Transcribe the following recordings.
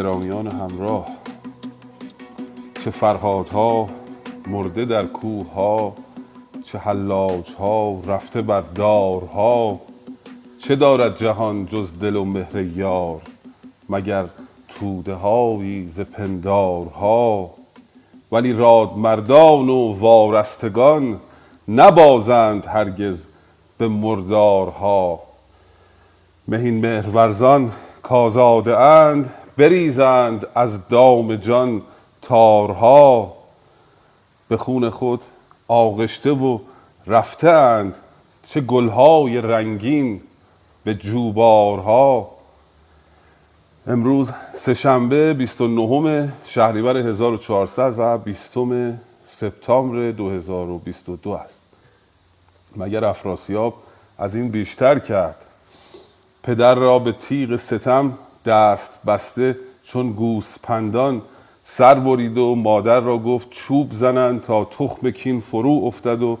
گرامیان همراه چه فرهادها مرده در کوهها چه حلاجها رفته بر دارها چه دارد جهان جز دل و مهر یار مگر توده هایی ز پندارها. ولی رادمردان و وارستگان نبازند هرگز به مردارها. مهین مهرورزان کآزاده اند بریزند از دام جان تارها. به خون خود آغشته و رفته اند چه گلهای رنگین به جوبارها. امروز سهشنبه 29 شهریور 1400 و 20 سپتامبر 2022 است. مگر افراسیاب از این بیشتر کرد؟ پدر را به تیغ ستم دست بسته چون گوسپندان سر برید و مادر را گفت چوب زنند تا تخم کین فرو افتد و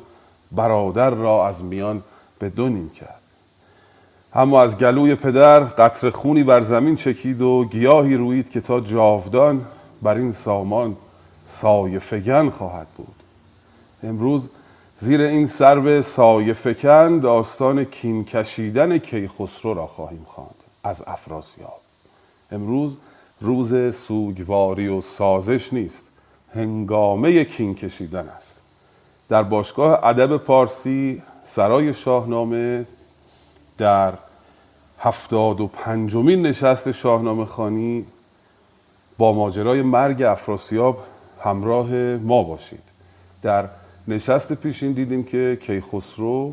برادر را از میان به دو نیم کرد. اما از گلوی پدر قطره خونی بر زمین چکید و گیاهی رویید که تا جاودان بر این سامان سایه فگن خواهد بود. امروز زیر این سرو سایه فکن داستان کین کشیدن کیخسرو را خواهیم خواند. از افراسیاب. امروز روز سوگواری و سازش نیست هنگامه کین کشیدن است. در باشگاه ادب پارسی سرای شاهنامه در هفتاد و پنجمین نشست شاهنامه خانی با ماجرای مرگ افراسیاب همراه ما باشید. در نشست پیشین دیدیم که کیخسرو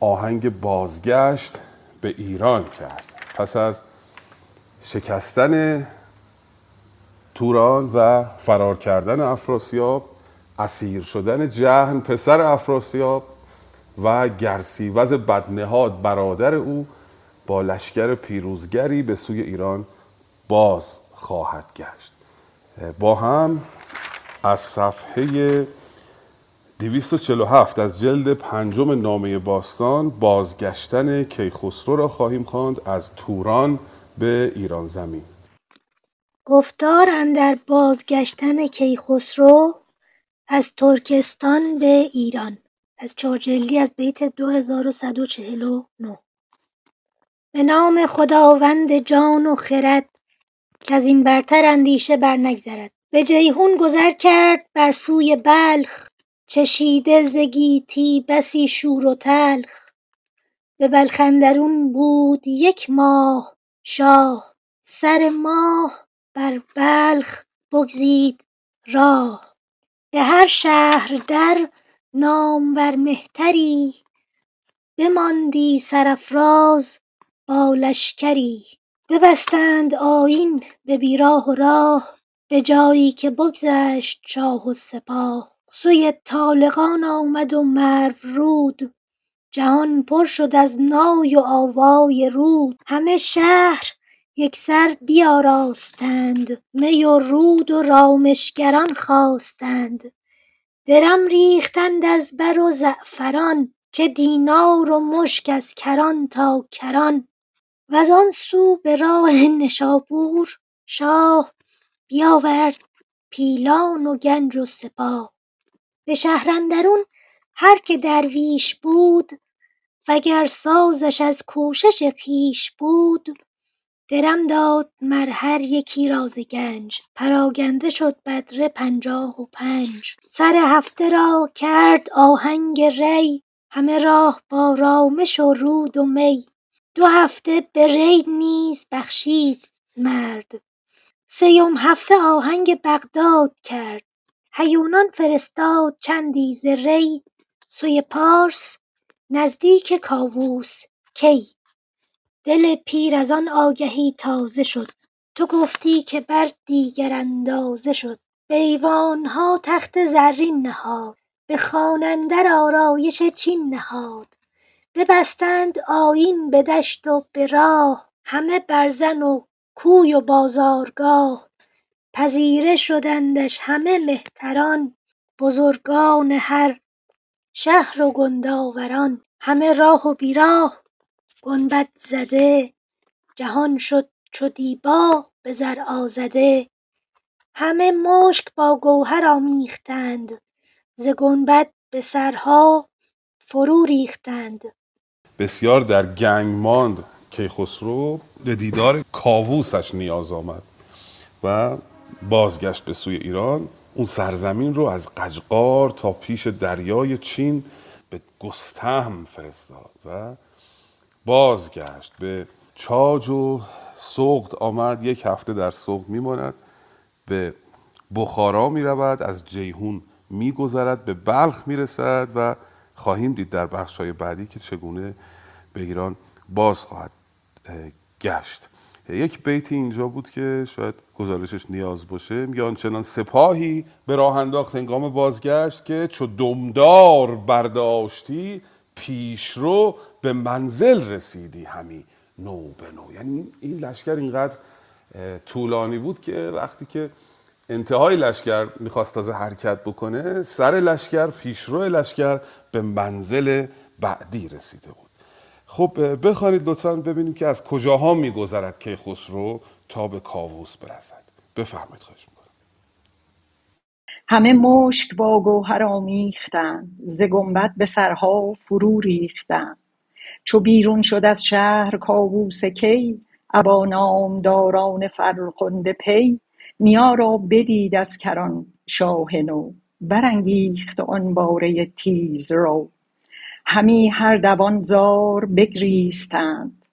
آهنگ بازگشت به ایران کرد. پس از شکستن توران و فرار کردن افراسیاب اسیر شدن جهن پسر افراسیاب و گرسیوز بدنهاد برادر او با لشکر پیروزگری به سوی ایران باز خواهد گشت. با هم از صفحه 247 از جلد پنجم نامه باستان بازگشتن کیخسرو را خواهیم خواند. از توران به ایران زمین. گفتار اندر بازگشتن کیخسرو از ترکستان به ایران. از چهارجلدی از بیت 2149 به نام خداوند جان و خرد کزین برتر اندیشه برنگذرد. به جیحون گذر کرد بر سوی بلخ چشیده ز گیتی بسی شور و تلخ. به بلخ اندرون بود یک ماه شاه سر ماه بر بلخ بگزید راه. به هر شهر در نامور مهتری بماندی سرافراز با لشکری. ببستند آیین به بیراه و راه به جایی که بگذشت شاه و سپاه. سوی طالقان آمد و مرو رود جهان پر شد از نای و آوای رود. همه شهر یکسر بیاراستند. می و رود و رامشگران خواستند. درم ریختند از بر و زعفران. چه دینار و مشک از کران تا کران. وزان سو به راه نشابور شاه بیاورد پیلان و گنج و سپاه. به شهر اندرون هر که درویش بود وگر سازش از کوشش خویش بود درم داد مر هر یکی را ز گنج. پراگنده شد بدره پنجاه و پنج. سر هفته را کرد آهنگ ری همه راه با رامش و رود و می. دو هفته به ری نیز بخشید مرد. سیم هفته آهنگ بغداد کرد. هیونان فرستاد چندی ز ری. سوی پارس نزدیک کاووس کی؟ دل پیر از آن آگهی تازه شد. تو گفتی که بر دیگر اندازه شد. به ایوانها تخت زرین نهاد. به خانه اندر آرایش چین نهاد. ببستند آیین به دشت و به راه. همه برزن و کوی و بازارگاه. پذیره شدندش همه مهتران. بزرگان هر شهر و گندآوران همه راه و بی راه گنبد زده جهان شد چو دیبا به زر آزده. همه مشک با گوهر آمیختند ز گنبد به سرها فرو ریختند. بسیار در گنگ ماند کیخسرو به دیدار کاووسش نیاز آمد و بازگشت به سوی ایران. اون سرزمین رو از قجقار تا پیش دریای چین به گستهم فرستاد و بازگشت به چاج و سوقت آمد یک هفته در سوقت میماند به بخارا می رود از جیهون می گذرد به بلخ می رسد و خواهیم دید در بخش های بعدی که چگونه به ایران باز خواهد گشت. یک بیتی اینجا بود که شاید گزارشش نیاز باشه. میگه آنچنان سپاهی به راه انداخت هنگام بازگشت که چو دمدار برداشتی پیشرو به منزل رسیدی همی نو به نو. یعنی این لشکر اینقدر طولانی بود که وقتی که انتهای لشکر می‌خواست تازه حرکت بکنه سر لشکر پیشرو لشکر به منزل بعدی رسیده بود. خب بخوانید لطفا ببینیم که از کجاها میگذرد کیخسرو تا به کاووس برسد. بفرمایید خواهش می‌کنم. همه مشک با گوهر آمیختند ز گنبد به سرها فرو ریختند چو بیرون شد از شهر کاووس کی ابا نامداران فرخنده پی. نیا را بدید از کران شاه نو برانگیخت آن باره تیزرو همی هر دوان زار بگریستند.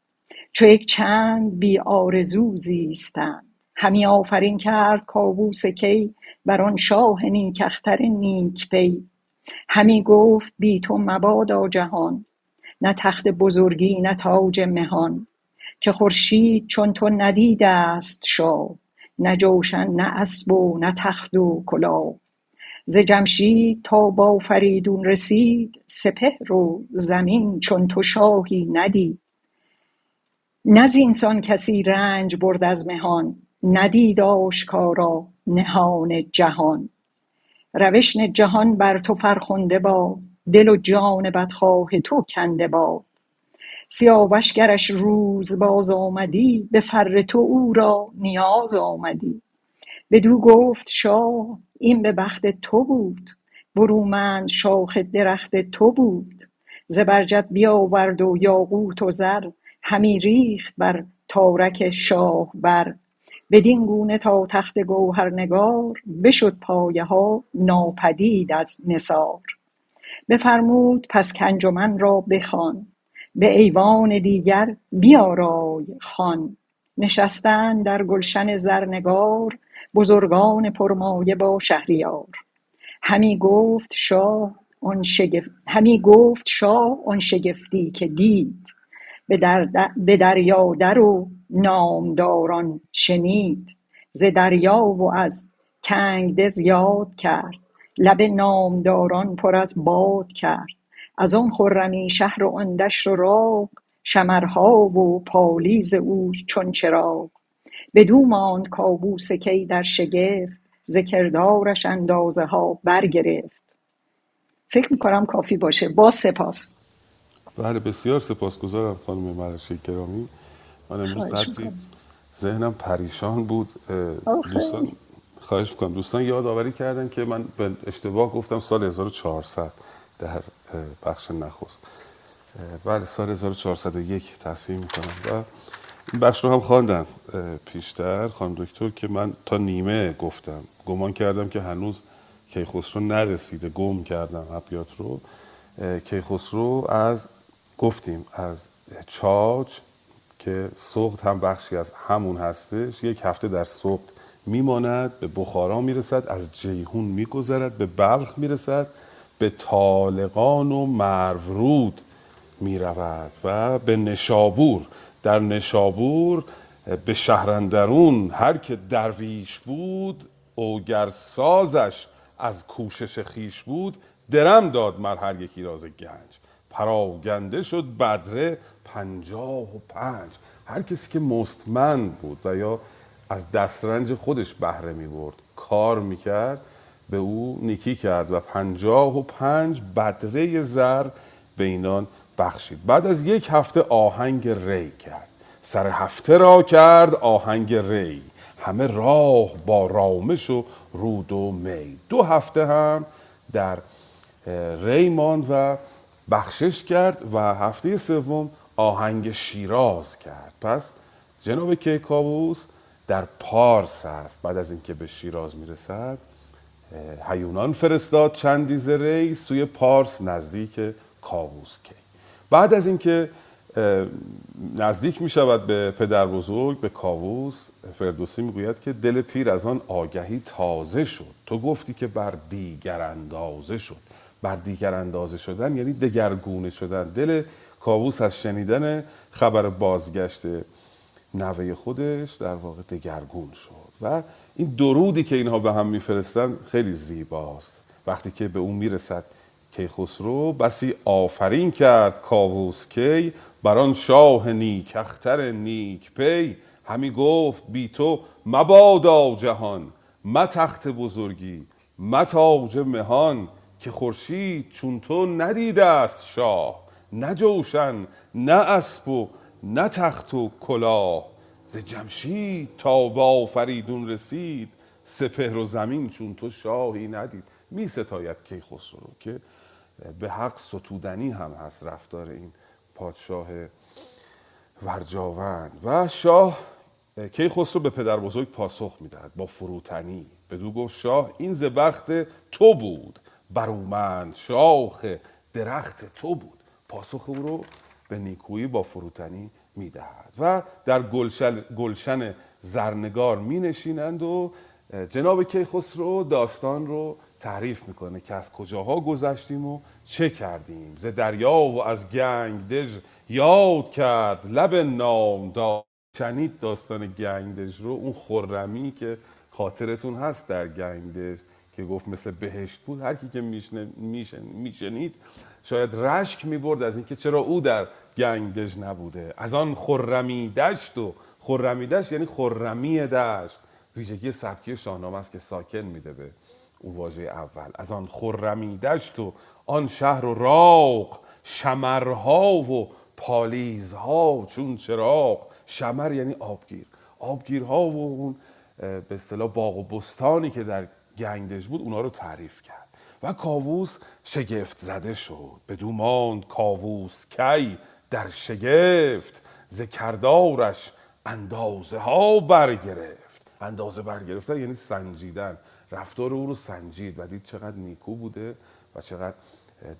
چو یک چند بی آرزو زیستند. همی آفرین کرد کاووس کی بر آن شاه نیک اختر نیک پی. همی گفت بی تو مبادا جهان نه تخت بزرگی نه تاج مهان. که خورشید چون تو ندیدست شاه نه جوشن نه اسب و نه تخت و کلاه. ز جمشید تا با فریدون رسید سپهر و زمین چون تو شاهی ندید. نه زینسان کسی رنج برد از مهان ندید آشکارا نهان جهان. روشن جهان بر تو فرخنده باد دل و جان بدخواه تو کنده باد سیاوش گرش روز باز آمدی به فر تو او را نیاز آمدی. بدو گفت شاه این به بخت تو بود. برومند شاخ درخت تو بود. زبرجد بیاورد و یاقوت و زر همی ریخت بر تارک شاه بر. بدین گونه تا تخت گوهرنگار بشد پایه ها ناپدید از نثار. بفرمود پس که انجمن را بخوان به ایوان دیگر بیارای خوان. نشستند در گلشن زرنگار بزرگان پرمایه با شهریار. همی گفت شاه آن شگفتی که دید. به دریا در و نامداران شنید. ز دریا و از کنگدز یاد کرد. لب نامداران پر از باد کرد. از آن خرمی شهر و آن دشت و راغ شمرها و پالیز او چون چراغ. بدو ماند کاووس کی در شگفت ز کردارش اندازه ها برگرفت. فکر می‌کنم کافی باشه. با سپاس. بله بسیار سپاسگزارم خانم مرشی گرامی. من امروز قدری ذهنم پریشان بود. دوستان خواهش می‌کنم. دوستان یادآوری کردن که من به اشتباه گفتم سال 1400 در بخش نخست. بله سال 1401 تصمیم می‌کنم. و این بخش رو هم خواندن پیشتر خانم دکتر که من تا نیمه گفتم. گمان کردم که هنوز کیخسرو نرسیده. گم کردم ابیات رو. کیخسرو از گفتیم از چاج که سوقت هم بخشی از همون هستش یک هفته در سوقت میماند به بخارا می‌رسد از جیهون میگذرد به بلخ می‌رسد به طالقان و مرورود می‌رود و به نشابور در نشابور به شهرندرون هر که درویش بود اوگر سازش از کوشش خیش بود درم داد مر هر یکی راز گنج. پراگنده شد بدره پنجاه و پنج. هر کسی که مستمند بود و یا از دسترنج خودش بهره می برد کار می‌کرد به او نیکی کرد و پنجاه و پنج بدره زر به اینان بخشید. بعد از یک هفته آهنگ ری کرد. سر هفته را کرد آهنگ ری. همه راه با رامش و رود و می. دو هفته هم در ری ماند و بخشش کرد و هفته سوم آهنگ شیراز کرد. پس جناب کیکاووس در پارس است. بعد از اینکه به شیراز می‌رسد هیونان فرستاد چندیز ری سوی پارس نزدیک کاووس کی. بعد از اینکه نزدیک می شود به پدر بزرگ به کاووس فردوسی می‌گوید که دل پیر از آن آگهی تازه شد. تو گفتی که بر دیگر اندازه شد. بر دیگر اندازه شدن یعنی دگرگونه شدن. دل کاووس از شنیدن خبر بازگشت نوه خودش در واقع دگرگون شد. و این درودی که اینها به هم میفرستن خیلی زیباست. وقتی که به اون می‌رسد کیخسرو بسی آفرین کرد کاووس کی بر آن شاه نیک اختر نیک پی. همی گفت بی تو مبادا جهان ما تخت بزرگی ما تاج مهان که خورشید چون تو ندیده است شاه. نه جوشن نه اسب و نه تخت و کلاه. ز جمشید تا با فریدون رسید سپهر و زمین چون تو شاهی ندید. می ستاید کیخسرو که به حق ستودنی هم هست رفتار این پادشاه ورجاوند و شاه کیخسرو به پدر بزرگ پاسخ می‌دهد با فروتنی. بدو گفت شاه این زبخت تو بود. برومند شاخ درخت تو بود. پاسخ او رو به نیکویی با فروتنی می‌دهد. و در گلشن, گلشن زرنگار می نشینند و جناب کیخسرو داستان رو تعریف می‌کنه که از کجاها گذشتیم و چه کردیم. ز دریا و از گنگ دژ یاد کرد. لب نام داد. شنید داستان گنگدژ رو. اون خرمی که خاطرتون هست در گنگدژ که گفت مثل بهشت بود. هر کی که میشنید شاید رشک می‌برد از اینکه چرا او در گنگدژ نبوده. از آن خرمی دشت و خرمی دشت یعنی خرمی دشت. ویژگی سبکی شاهنامه است که ساکن میده به اون واژه اول. از آن خرمی دشت و آن شهر و راق شمرها و پالیزها چون چراغ. شمر یعنی آبگیر. آبگیرها و اون به اصطلاح باغ و بستانی که در گنگدژ بود اونا رو تعریف کرد. و کاووس شگفت زده شد. بدو ماند کاووس کی در شگفت. ز کردارش اندازه ها برگرفت. اندازه برگرفتن یعنی سنجیدن. رفتار او رو سنجید و دید چقدر نیکو بوده و چقدر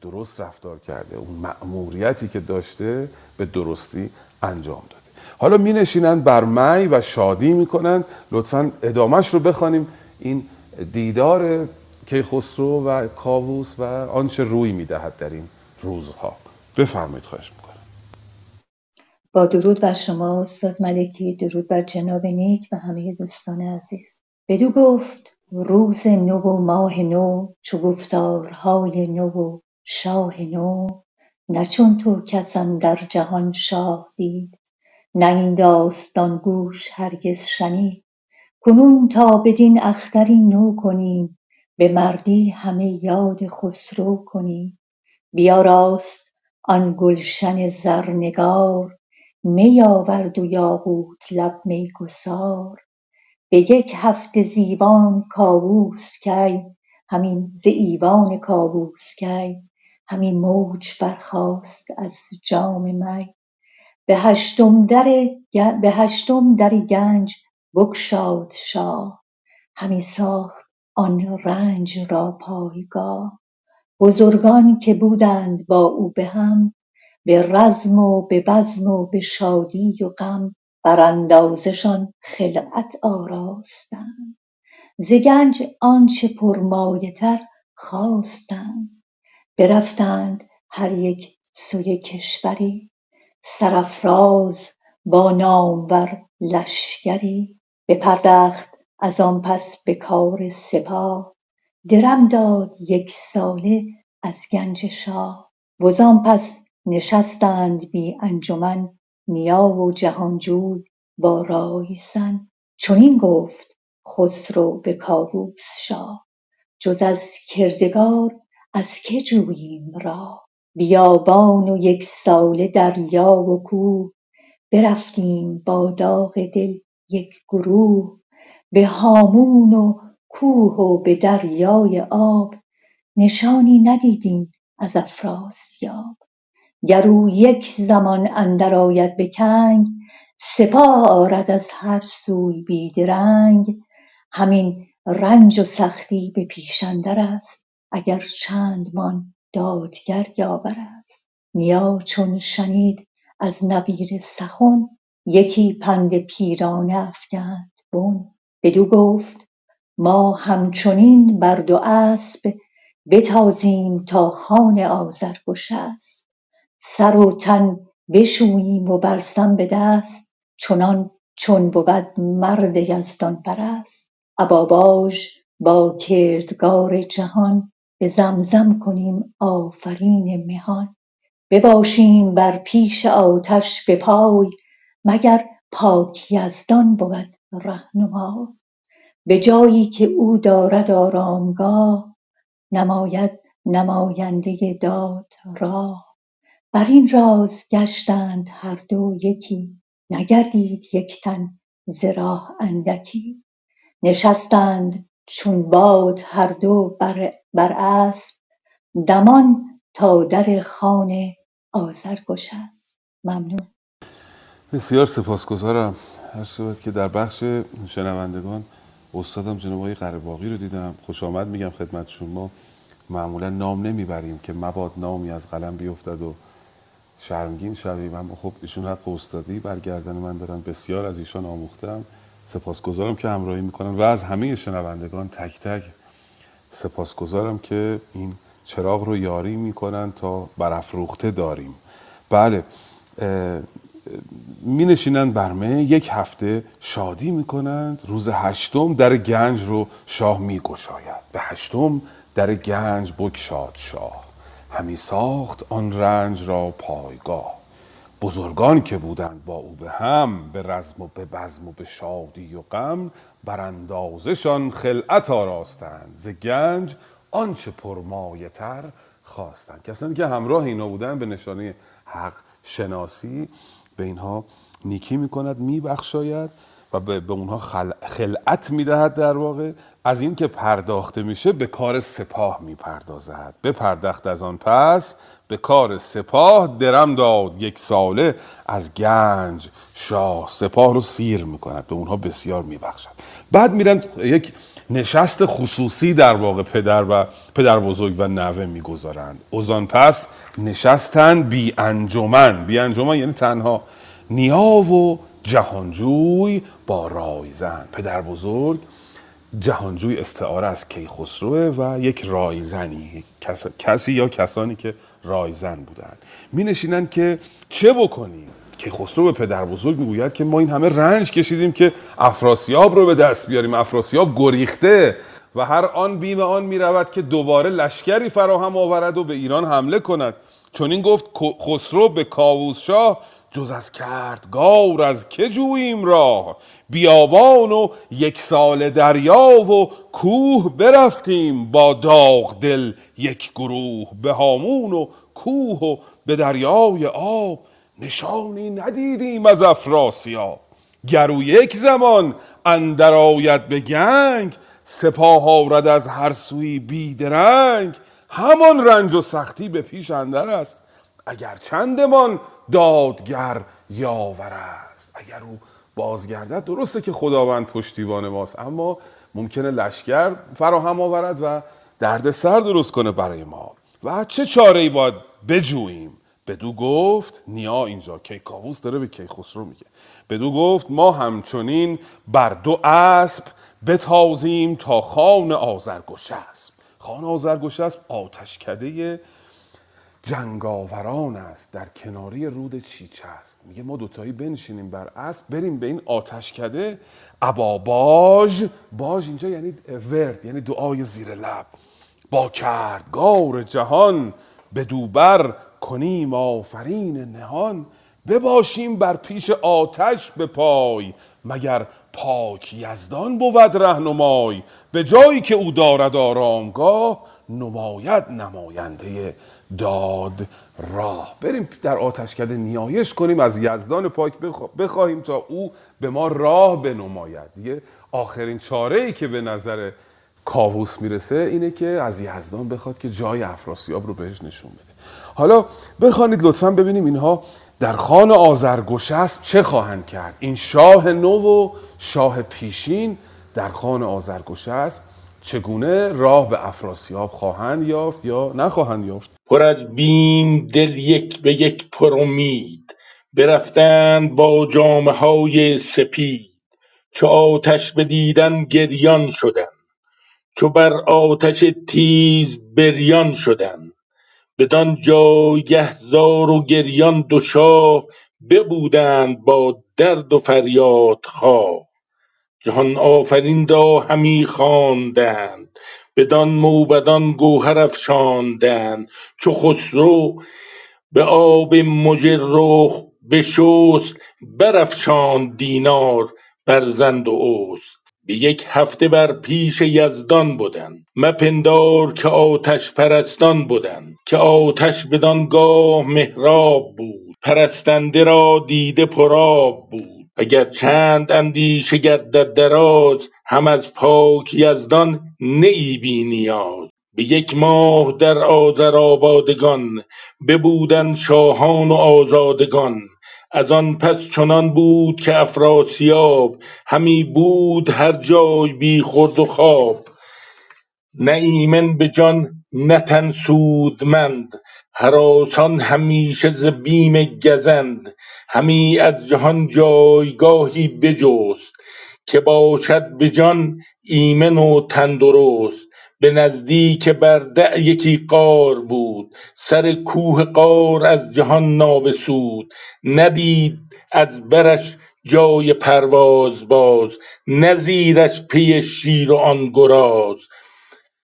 درست رفتار کرده. اون مأموریتی که داشته به درستی انجام داده. حالا می نشینند بر می و شادی می‌کنند. لطفا ادامش رو بخوانیم. این دیدار کیخسرو و کاووس و آنچه روی می‌دهد در این روزها. بفرمایید خواهش می‌کنم. با درود بر شما استاد ملکی. درود بر جناب نیک و همه دوستان عزیز. بدو گفت روز نو و ماه نو چو گفتارهای نو و شاه نو نه چون تو کس در جهان شاه دید نه این داستان گوش هرگز شنید. کنون تا بدین اختری نو کنیم به مردی همه یاد خسرو کنیم بیاراست آن گلشن زرنگار می آورد و یاقوت لب میگسار به یک هفته زیوان کاووس کی همین ز ایوان کاووس کی همین موج برخاست از جام می. به هشتم در گنج بگشاد شاه همی ساخت آن رنج را پایگاه. بزرگان که بودند با او به هم به رزم و به بزم و به شادی و غم براندازه شان خلعت آراستند ز گنج آنچه پرمایه تر خواستند برفتند هر یک سوی کشوری. سرافراز با نامور لشکری. بپردخت از آن پس به کار سپاه. درم داد یکساله از گنج شاه. وزان پس نشستند بی انجمن نیا و جهانجوی با رای زن چنین گفت خسرو به کاووس شاه جز از کردگار از که جوییم راه؟ بیابان و یکساله دریا و کوه برفتیم با داغ دل یک گروه. به هامون و کوه و به دریای آب نشانی ندیدیم از افراسیاب گر او یک زمان اندر آید به کنگ سپاه آرد از هر سوی بی درنگ همین رنج و سختی به پیش اندرست اگر چندمان دادگر یاور است. نیا چون شنید از نبیره سخن یکی پند پیرانه افگند بن. بدو گفت ما همچنین بر دو اسپ بتازیم تا خوان آذرگشسپ سر و تن بشوییم و برسم به دست چنان چون بود مرد یزدان پرست. ابا باژ با کردگار جهان به زمزم کنیم آفرین مهان. بباشیم بر پیش آتش به پای مگر پاک یزدان بود رهنمای به جایی که او دارد آرامگاه نماید نماینده داد راه بر این راز گشتند هر دو یکی نگردید یک تن ز راه اندکی. نشستند چون باد هر دو بر اسپ دمان تا در خان آذرگشسپ ممنون. بسیار سپاسگزارم. هر شود که در بخش شنوندگان استادم جناب آقای قرهباغی رو دیدم. خوش آمد میگم خدمتشون ما معمولا نام نمی‌بریم که مباد نامی از قلم بیفتد و شرمگین شویم اما خب ایشون حق استادی برگردن من دارن بسیار از ایشان آموختم. سپاسگزارم که همراهی می‌کنن. و از همه شنوندگان تک تک سپاسگزارم که این چراغ رو یاری می‌کنن تا برافروخته داریم. بله می نشینند بر یک هفته شادی می کنند روز هشتم در گنج رو شاه می گشاید به هشتم در گنج بگشاد شاه. همی ساخت آن رنج را پایگاه. بزرگان که بودند با او به هم به رزم و به بزم و به شادی و غم بر اندازشان خلعت آراستند. ز گنج آنچه پرمایه تر خواستند. کسانی که همراه اینا بودن به نشانه حق شناسی به اینها نیکی می‌کند میبخشاید. و به اونها خلعت می‌دهد در واقع. از این که پرداخته میشه به کار سپاه می‌پردازد. بپردخت از آن پس به کار سپاه درم داد. یک ساله از گنج شاه سپاه رو سیر می‌کند. به اونها بسیار میبخشد. بعد میرن یک نشست خصوصی در واقع پدر و پدر بزرگ و نوه می‌گذارند. اوزان پس نشستن بی انجمن. بی انجمن یعنی تنها نیا و جهانجوی با رایزن پدر بزرگ جهانجوی استعاره از کیخسروه و یک رایزنی کسی یا کسانی که رایزن بودند می نشینن که چه بکنیم؟ که خسرو به پدر بزرگ می‌گوید که ما این همه رنج کشیدیم که افراسیاب رو به دست بیاریم. افراسیاب گریخته و هر آن بیم آن می رود که دوباره لشکری فراهم آورد و به ایران حمله کند. چون این گفت خسرو به کاووس شاه جز از کردگار از که جوییم راه؟ بیابان و یک سال دریا و کوه برفتیم با داغ دل یک گروه به هامون و کوه و به دریای آب نشانی ندیدیم از افراسیاب. گرو یک زمان اندر آید به گنگ سپاه آرد از هر سوی بیدرنگ. همان رنج و سختی به پیش اندر است. اگر چندمان دادگر یاور است. اگر او بازگردد درسته که خداوند پشتیبان ماست اما ممکنه لشکر فراهم آورد و درد سر درست کنه برای ما. و چه چاره ای باید بجوییم؟ بدو گفت نیا اینجا کیکاووس داره به کیخسرو میگه. بدو گفت ما همچنین بر دو اسب بتازیم تا خان آزرگشسب خان آزرگشسب آتشکده جنگاوران است در کناری رود چیچه است. میگه ما دوتایی بنشینیم بر اسب بریم به این آتشکده ابا باژ باژ اینجا یعنی ورد یعنی دعای زیر لب. با کردگار جهان به دوبر کنیم آفرین نهان. بباشیم بر پیش آتش به پای مگر پاک یزدان بود رهنمای. به جایی که او دارد آرامگاه نماید نماینده داد راه. بریم در آتشکده نیایش کنیم از یزدان پاک بخواهیم تا او به ما راه بنماید. دیگه آخرین چاره ای که به نظر کاووس می‌رسه اینه که از یزدان بخواد که جای افراسیاب رو بهش نشون بده. حالا بخوانید لطفا ببینیم اینها در خان آزرگشسب چه خواهند کرد. این شاه نو و شاه پیشین در خان آزرگشسب چگونه راه به افراسیاب خواهند یافت یا نخواهند یافت؟ پر از بیم دل یک به یک پر امید. برفتند با جامه های سپید. چو آتش بدیدن گریان شدند. چو بر آتش تیز بریان شدند. بدان جایگه زار و گریان دو شاه ببودند با درد و فریاد خواه. جهان آفرین را همی خواندند. بدان موبدان گوهر افشاندند چو خسرو به آب مژه رخ بشست برافشاند دینار بر زند و استن به یک هفته بر پیش یزدان بدن. مپندار که آتش پرستان بدن. که آتش بدان گاه مهراب بود. پرستنده را دیده پر آب بود. اگر چند اندیشه گردد دراز هم از پاک یزدان نه ای بی نیاز. به یک ماه در آذرابادگان ببودند شاهان و آزادگان. از آن پس چنان بود که افراسیاب همی بود هر جای بی خورد و خواب. نه ایمن به جان نه تن سودمند هراسان همیشه ز بیم گزند. همی از جهان جایگاهی بجست که باشد به جان ایمن و تن درست به نزدیک بردع یکی غار بود سر کوه غار از جهان نابسود. ندید از برش جای پرواز باز نه پی شیر و آن گراز.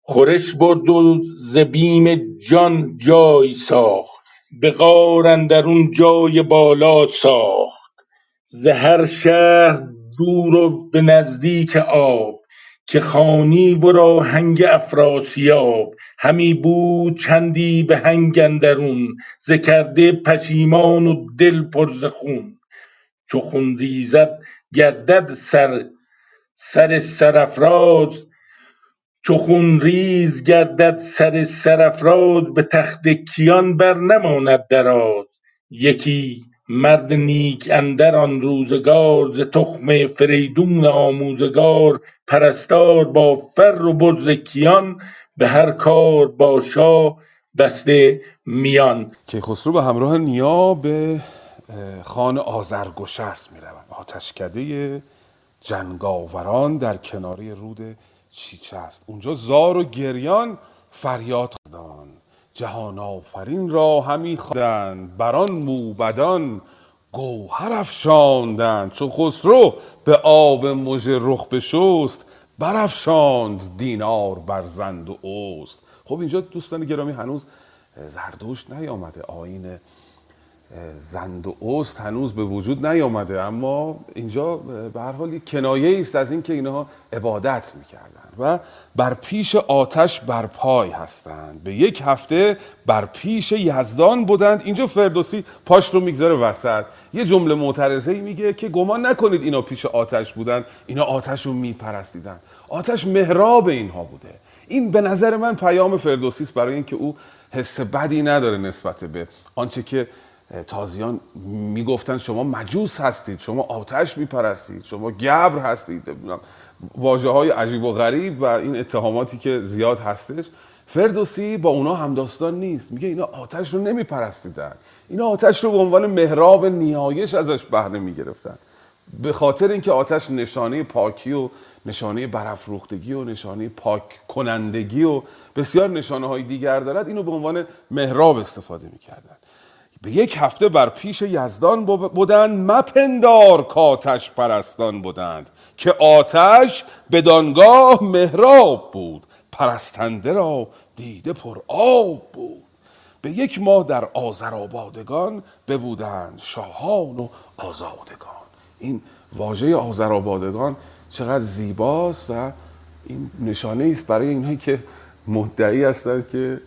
خورش برد و ز بیم جان جای ساخت به غار اندرون جای بالا ساخت. ز هر شهر دور و به نزدیک آب که خوانی ورا هنگ افراسیاب. همی بود چندی به هنگ اندرون ز کرده پشیمان و دل پر خون. چو خون ریزد گردد سر سر سرافراز چو خون ریز گردد سر سرافراز به تخت کیان بر نماند دراز. یکی مرد نیک اندر آن روزگار ز تخم فریدون آموزگار پرستار با فر و برز کیان به هر کار با شاه بسته میان. کیخسرو به همراه نیا به خان آذرگشسب می‌روند آتشکده جنگاوران در کناری رود چیچه است اونجا زار و گریان فریاد خواندند جهان آفرین را همی خواندند بر آن موبدان گوهر افشاندند چو خسرو به آب مژه رخ بشست برافشاند. دینار بر زند و استن خب اینجا دوستان گرامی هنوز زردشت نیامده. آیین زند و اوست هنوز به وجود نیامده. اما اینجا به هر حال کنایه است از اینکه اینها عبادت می‌کردند و بر پیش آتش بر پای هستند. به یک هفته بر پیش یزدان بودند. اینجا فردوسی پاش رو می‌گذاره وسط. یه جمله معترضه میگه که گمان نکنید اینا پیش آتش بودند. اینا آتش رو میپرستیدن آتش مهراب اینها بوده. این به نظر من پیام فردوسی است برای اینکه او حس بدی نداره نسبت به آنچه که تازیان می‌گفتن شما مجوس هستید شما آتش میپرستید شما گبر هستید واجه های عجیب و غریب و این اتهاماتی که زیاد هستش فردوسی با اونا همداستان نیست. میگه اینا آتش رو نمیپرستیدن. اینا آتش رو به عنوان مهراب نیایش ازش بهره می‌گرفتن. به خاطر اینکه آتش نشانه پاکی و نشانه برافروختگی و نشانه پاک کنندگی و بسیار نشانه های دیگر دارد اینو به عنوان مهراب استفاده می‌کردن. به یک هفته بر پیش یزدان بودند مپندار کاتش پرستان بودند که آتش بدانگاه مهراب بود پرستنده را دیده پر آب بود. به یک ماه در آذرآبادگان ببودند شاهان و آزادگان. این واژه آذرآبادگان چقدر زیباست و این نشانه است برای اینهایی که مدعی هستن که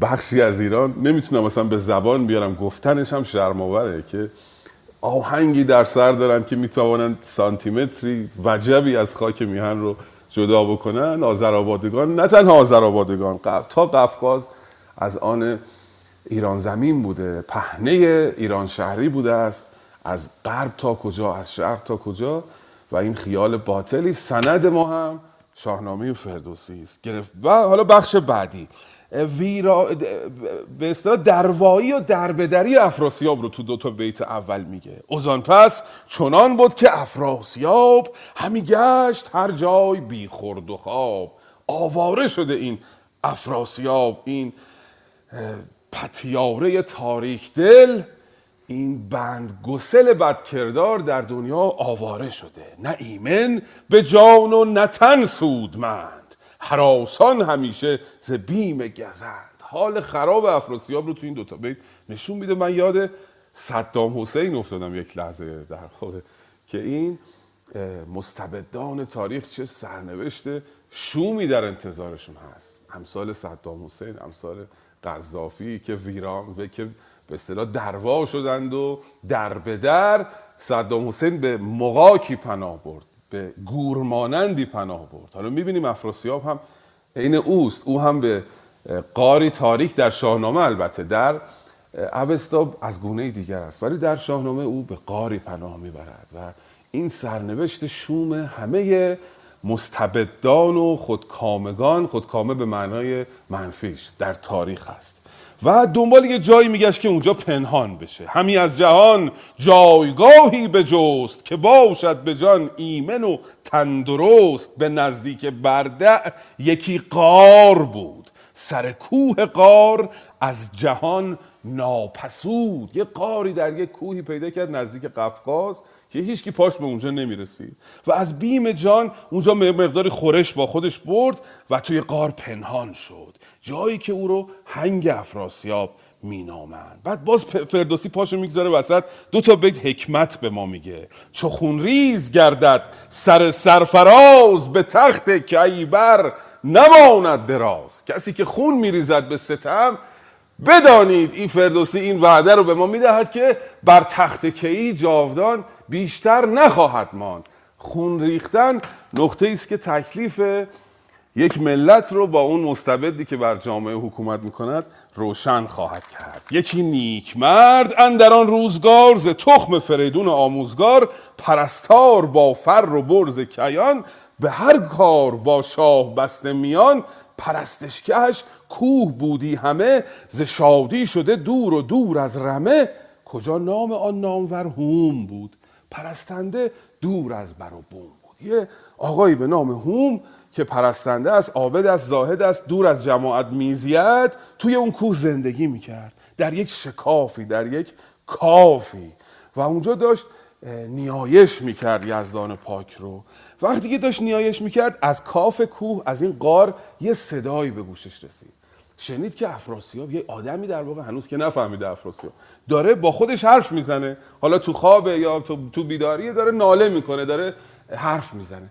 بخشی از ایران نمی‌تونم مثلا به زبان بیارم گفتنش هم شرماوره که آهنگی در سر دارن که می‌توانند سانتیمتری وجبی از خاک میهن رو جدا بکنن. آذرآبادگان نه تنها آذرآبادگان تا قفقاز از آن ایران زمین بوده پهنه ایران شهری بوده است. از غرب تا کجا از شرق تا کجا. و این خیال باطلی سند ما هم شاهنامه فردوسی است. گرفت و حالا بخش بعدی. ویرا به اصطلاح دروایی و دربدری افراسیاب رو تو دو تا بیت اول میگه. اوزان پس چنان بود که افراسیاب همی گشت هر جای بی خورد و خواب. آواره شده این افراسیاب این پتیاره تاریک دل این بند گسل بدکردار در دنیا آواره شده. نه ایمن به جان و نه تن سودمند حراسان همیشه ز بیم گزند. حال خراب افراسیاب رو تو این دوتا بیت نشون میده. من یاد صدام حسین افتادم یک لحظه در خود که این مستبدان تاریخ چه سرنوشت شومی در انتظارشون هست. امثال صدام حسین امثال قذافی که ویران که به اصطلاح دروا شدند و در به در صدام حسین به مقاکی پناه برد. به گورمانندی پناه برد. حالا می‌بینیم افراسیاب هم عین اوست. او هم به قاری تاریک در شاهنامه البته در اوستا از گونه دیگر است. ولی در شاهنامه او به قاری پناه می‌برد و این سرنوشت شوم همه مستبدان و خودکامگان خودکامه به معنای منفیش در تاریخ است. و دنبال یه جایی میگشت که اونجا پنهان بشه. همی از جهان جایگاهی بجست که باشد به جان ایمن و تندرست. به نزدیک برده یکی قار بود. سر کوه قار از جهان ناپسود. یه قاری در یه کوهی پیدا کرد نزدیک قفقاز. که هیچکی پاش به اونجا نمی‌رسید. و از بیم جان اونجا مقداری خورش با خودش برد و توی قار پنهان شد. جایی که او رو هنگ افراسیاب مینامند. بعد باز فردوسی پاشو می‌گذاره وسط. دو تا بیت حکمت به ما میگه. چو ریز گردد سر سرفراز به تخت کیبر نماند دراز. کسی که خون میریزد به ستم بدانید این فردوسی این وعده رو به ما می‌دهد که بر تخت کیی جاودان بیشتر نخواهد ماند. خون ریختن نقطه است که تکلیف یک ملت رو با اون مستبدی که بر جامعه حکومت می‌کند روشن خواهد کرد. یکی نیک مرد اندر آن روزگار ز تخم فریدون آموزگار پرستار با فر و برز کیان به هر کار با شاه بسته میان پرستشکش کوه بودی همه ز شادی شده دور و دور از رمه. کجا نام آن نامور هوم بود؟ پرستنده دور از بر و بوم بود. یه آقایی به نام هوم که پرستنده است عابد است زاهد است دور از جماعت میزید توی اون کوه زندگی می‌کرد. در یک شکافی در یک کافی. و اونجا داشت نیایش می‌کرد یزدان پاک رو. وقتی که داشت نیایش می‌کرد از کاف کوه از این قار یه صدایی به گوشش رسید. شنید که افراسیاب یه آدمی در واقع هنوز که نفهمیده افراسیاب. داره با خودش حرف می‌زنه. حالا تو خوابه یا تو, تو بیداریه داره ناله می‌کنه داره حرف می‌زنه.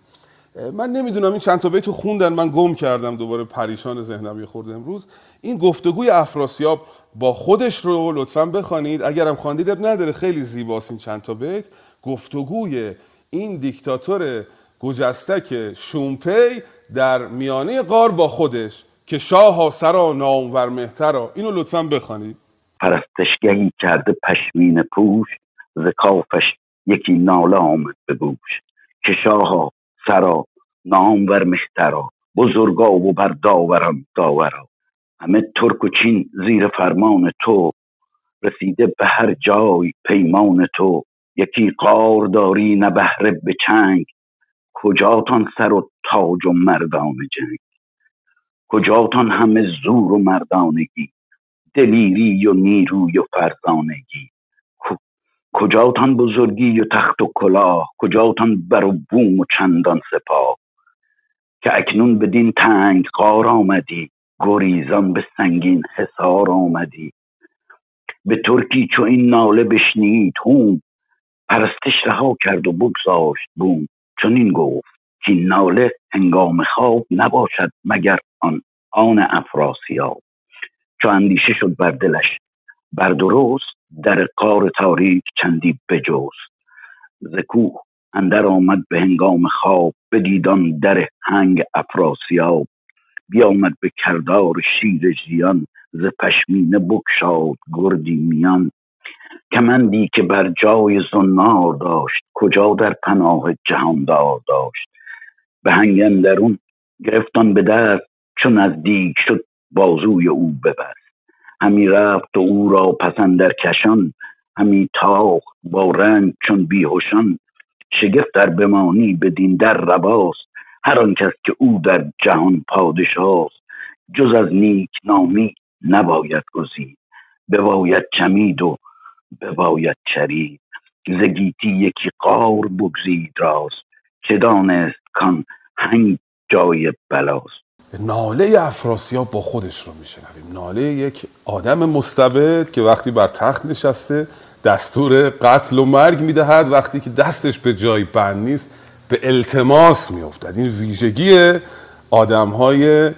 من نمی‌دونم این چند تا بیتو خوندن. من گم کردم دوباره پریشان ذهنم یه خورده امروز. این گفتگوی افراسیاب با خودش رو لطفا بخوانید. اگرم خواندید نداره. خیلی زیباست این چند تا بیت. گفتگوی این دیکتاتور گجستک شومپی در میانه قار با خودش. که شاه سرا نامور مهترا. اینو لطفا بخوانید. پرستشگهی کرده پشمین پوش ز کافش یکی ناله آمد به گوش. که شاه سرا نامور مهترا بزرگا و بر داوران داورا. همه ترک و چین زیر فرمان تو رسیده به هر جای پیمان تو. یکی قار داری نه به چنگ کجاتان سر و تاج و مردان جنگ؟ کجاتان همه زور و مردانگی دلیری و نیروی و فرزانگی. کجاتان بزرگی و تخت و کلاه کجاتان بر و بوم و چندان سپاه. که اکنون بدین تنگ قار آمدی گریزان به سنگین حصار آمدی. به ترکی چو این ناله بشنید هوم پرستش رها کرد و بگذاشت بوم. چون این گفت که ناله هنگام خواب نباشد مگر آن آن افراسیاب. چو اندیشه شد بر دلش بر درست در قار تاریک چندی بجست. ز کوه اندر آمد به هنگام خواب آن در هنگ افراسیاب. بیامد به کردار شیر ژیان ز پشمینه بگشاد گردی میان. کمندی که بر جای زنار داشت کجا در پناه جهاندار داشت. به هنگ اندرون گرفتان به دست چو نزدیک شد بازوی او ببست. همی رفت و او را پس اندر کشان همی تاخت با رنج چون بیهوشان. شگفت در بمانی بدین در رواست هر آن کس که او در جهان پادشاست. جز از نیک نامی نباید گزید بباید چمید و بباید چرید. ز گیتی یکی قار بگزید راست که دانست کان هنگ جای بلاست. ناله افراسیاب با خودش رو میشنویم. ناله یک آدم مستبد که وقتی بر تخت نشسته دستور قتل و مرگ می‌دهد وقتی که دستش به جای بند نیست به التماس میافتد. این ویژگی آدم های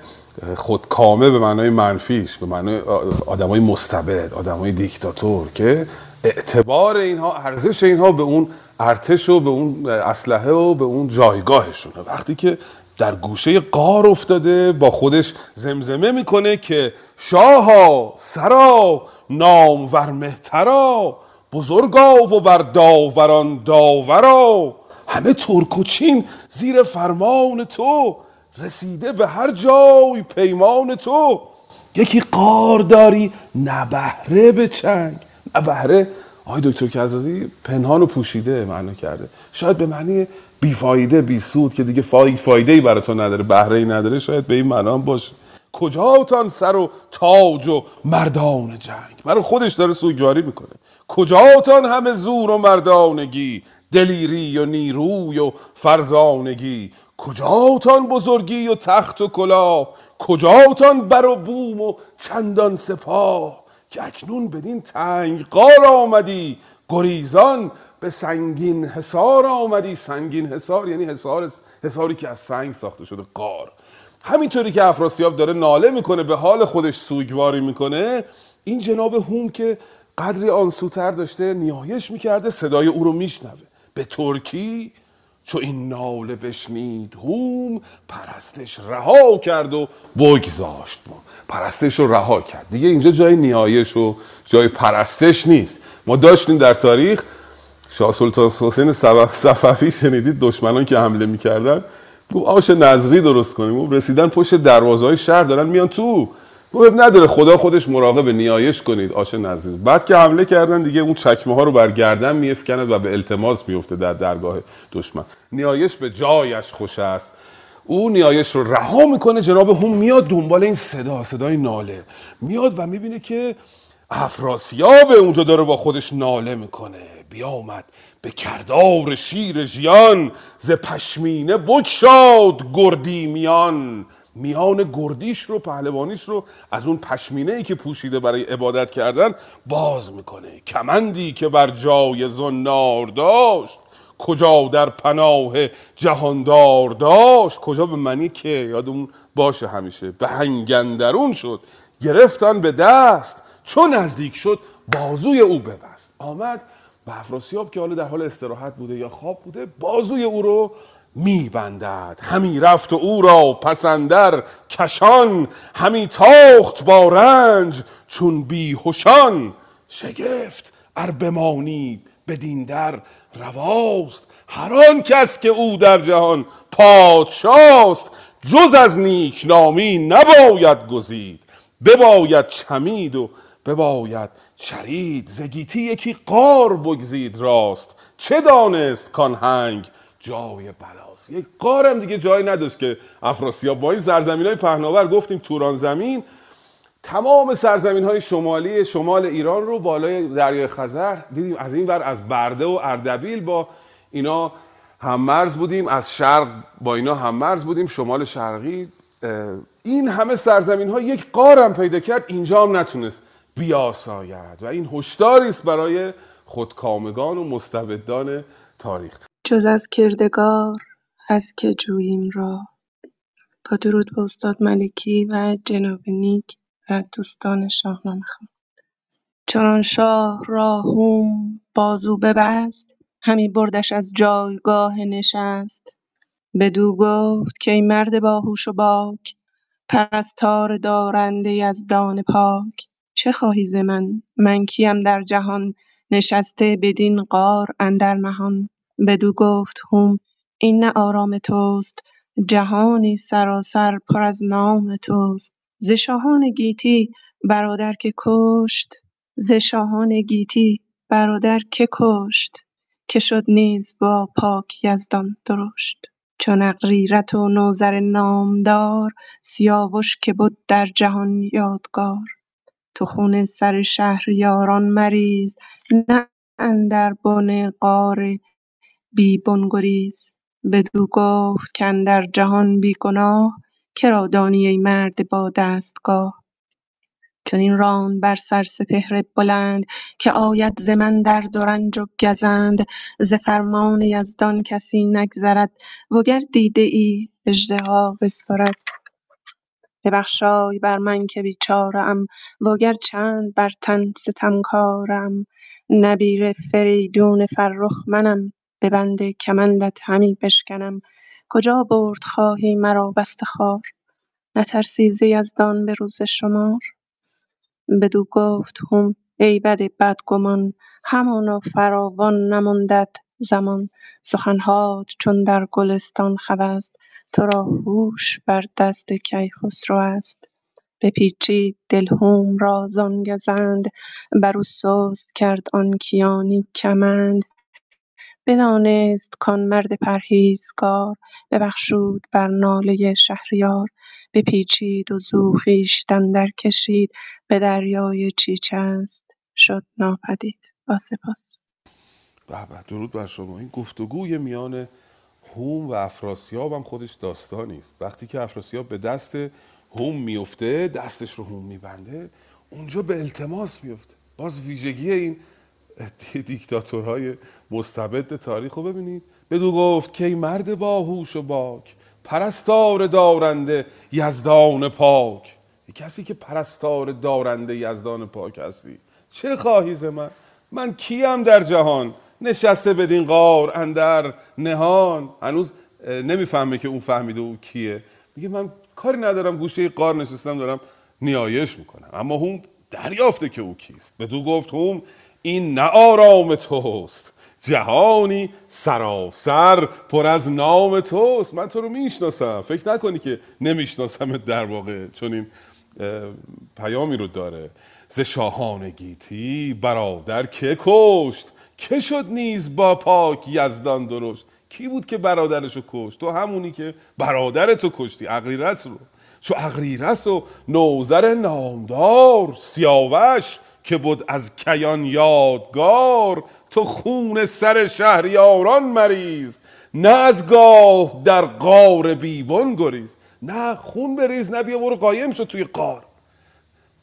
خودکامه به معنای منفیش به معنای آدم های مستبد آدم های دیکتاتور که اعتبار اینها ارزش اینها به اون ارتش و به اون اسلحه و به اون جایگاهشونه. وقتی که در گوشه قار افتاده با خودش زمزمه می‌کنه که شاها سرا نامور مهترا بزرگا و بر داوران داورا. همه ترک و چین زیر فرمان تو رسیده به هر جای پیمان تو. یکی قار داری نبهره به چنگ. نبهره آقای دکتر کزازی پنهان و پوشیده معنا کرده. شاید به معنی بیفایده بی سود که دیگه فایده ای برای تو نداره بهره ای نداره شاید به این معنا باشه. کجاتان سر و تاج و مردان جنگ؟ برای خودش داره سوگواری می‌کنه. کجاتان همه زور و مردانگی دلیری و نیروی و فرزانگی؟ کجاتان بزرگی و تخت و کلاه؟ کجاتان بر و بوم و چندان سپاه؟ که اکنون بدین تنگ قار آمدی گریزان به سنگین حصار آمدی. سنگین حصار یعنی حصار حصاری که از سنگ ساخته شده قار همینطوری که افراسیاب داره ناله می‌کنه به حال خودش سوگواری می‌کنه این جناب هوم که قدری آنسوتر داشته نیایش می‌کرده صدای او رو میشنوه. به ترکی چو این ناله بشنید هوم پرستش رها کرد و بگذاشت پرستش رو رها کرد. دیگه اینجا جای نیایش و جای پرستش نیست. ما داشتیم در تاریخ شاه سلطان حسین صفوی شنیدید دشمنان که حمله می‌کردن؟ گفت آش نظری درست کنیم. و رسیدن پشت دروازه های شهر دارن میان تو. گفت نداره خدا خودش مراقب نیایش کنید. آش نظری بعد که حمله کردن دیگه اون چکمه ها رو بر گردن میفکند و به التماس میفته در درگاه دشمن. نیایش به جایش خوش است. او نیایش رو رها می‌کنه. جناب هم میاد دنبال این صدا. صدای ناله. میاد و می‌بینه که افراسیاب اونجا داره با خودش ناله می‌کنه. بیامد به کردار شیر ژیان ز پشمینه بگشاد گردی میان. میان گردیش رو پهلوانیش رو از اون پشمینه ای که پوشیده برای عبادت کردن باز می‌کنه. کمندی که بر جای زنار داشت کجا در پناه جهاندار داشت؟ کجا به منی که؟ یادمون باشه همیشه. به هنگندرون شد گرفتن به دست. چون نزدیک شد بازوی او ببست. آمد به افراسیاب که حالا در حال استراحت بوده یا خواب بوده بازوی او رو میبندد. همی رفت و او را پسندر کشان همی تاخت با رنج چون بیهوشان شگفت. ار بمانی بدین در رواست. هر آن کس که او در جهان پادشاست جز از نیک نامی نباید گزید. بباید چمید و بباید چرید زگیتی یکی قار بگزید راست. چه دانست کان هنگ؟ جای بلاست. یک قارم دیگه جایی نداشت که افراسیاب با این سرزمین های پهناور گفتیم توران زمین. تمام سرزمین های شمالی شمال ایران رو بالای دریای خزر دیدیم. از این ور از برده و اردبیل با اینا هم مرز بودیم. از شرق با اینا هم مرز بودیم. شمال شرقی این همه سرزمین ها یک قارم پیدا کرد. اینجا هم نتونست. بیاساید و این هشداری است برای خودکامگان و مستبدان تاریخ. جز از کردگار از که جوییم را. با درود به استاد ملکی و جناب نیک و دوستان شاهنامه خوان چنان شاه را هوم بازو ببست همی بردش از جایگاه نشست. بدو گفت کای مرد باهوش و باک پرستار دارنده یزدان پاک. چه خواهی ز من؟ من کیم در جهان؟ نشسته بدین غار اندر نهان بدو گفت هوم این نه آرام توست جهانی سراسر پر از نام توست. ز شاهان گیتی برادر که کشت ز شاهان گیتی برادر که کشت که شد نیز با پاک یزدان درشت. چون اغریرث و نوذر نامدار سیاوش که بد در جهان یادگار. تو خون سر شهریاران مریز نه اندر بن غار بی بن گریز. بدو گفت کاندر جهان بی گناه کرا دانی ای مرد با دستگاه. چنین راند بر سر سپهر بلند که آید ز من درد و رنج و گزند. ز فرمان یزدان کسی نگذرد وگر دیده ای اژدها بسپرد. ببخشای بر من که بیچاره ام وگر چند بر تن ستمکاره ام نبیره فریدون فرخ منم به بند کمندت همی بشکنم. کجا برد خواهی مرا بسته خوار؟ نترسی ز یزدان به روز شمار؟ بدو گفت هوم ای بد بدگمان همانا فراوان نماندت زمان. سخنهات چون در گلستان خواست ترا هوش بر دست کیخسرو است. بپیچید دل هوم را زان گزند. برو سست کرد آن کیانی کمند. بدانست کان مرد پرهیزگار. ببخشود بر ناله شهریار. بپیچید و زو خویشتن درکشید به دریای چیچست. شد ناپدید. با سپاس. به به درود بر شما. این گفتگوی میان هوم و افراسیاب هم خودش داستانی است وقتی که افراسیاب به دست هوم میفته دستش رو هوم میبنده اونجا به التماس میفته. باز ویژگی این دیکتاتورهای مستبد تاریخ رو ببینید. بدو گفت که مرد باهوش و باک پرستار دارنده یزدان پاک. کسی که پرستار دارنده یزدان پاک هستی چه خواهی ز من؟ من کیم در جهان؟ نشسته بدین غار اندر نهان. هنوز نمی‌فهمه که اون فهمیده او کیه. میگه من کاری ندارم گوشه غار نشستم دارم نیایش می‌کنم. اما هم دریافته که او کیست. بدو گفت هم این نه آرام توست. جهانی سراسر پر از نام توست. من تو رو می‌شناسم. فکر نکنی که نمی‌شناسم در واقع. چون این پیامی رو داره. ز شاهان گیتی برادر که کشت. که شد نیز با پاک یزدان درشت؟ کی بود که برادرشو کشت؟ تو همونی که برادرتو کشتی اغریرس رو. چو اغریرس و نوذر نامدار سیاوش که بود از کیان یادگار. تو خون سر شهریاران مریز نه از گاه در غار بیبون گریز. نه خون بریز نه بیا برو قایم شد توی قار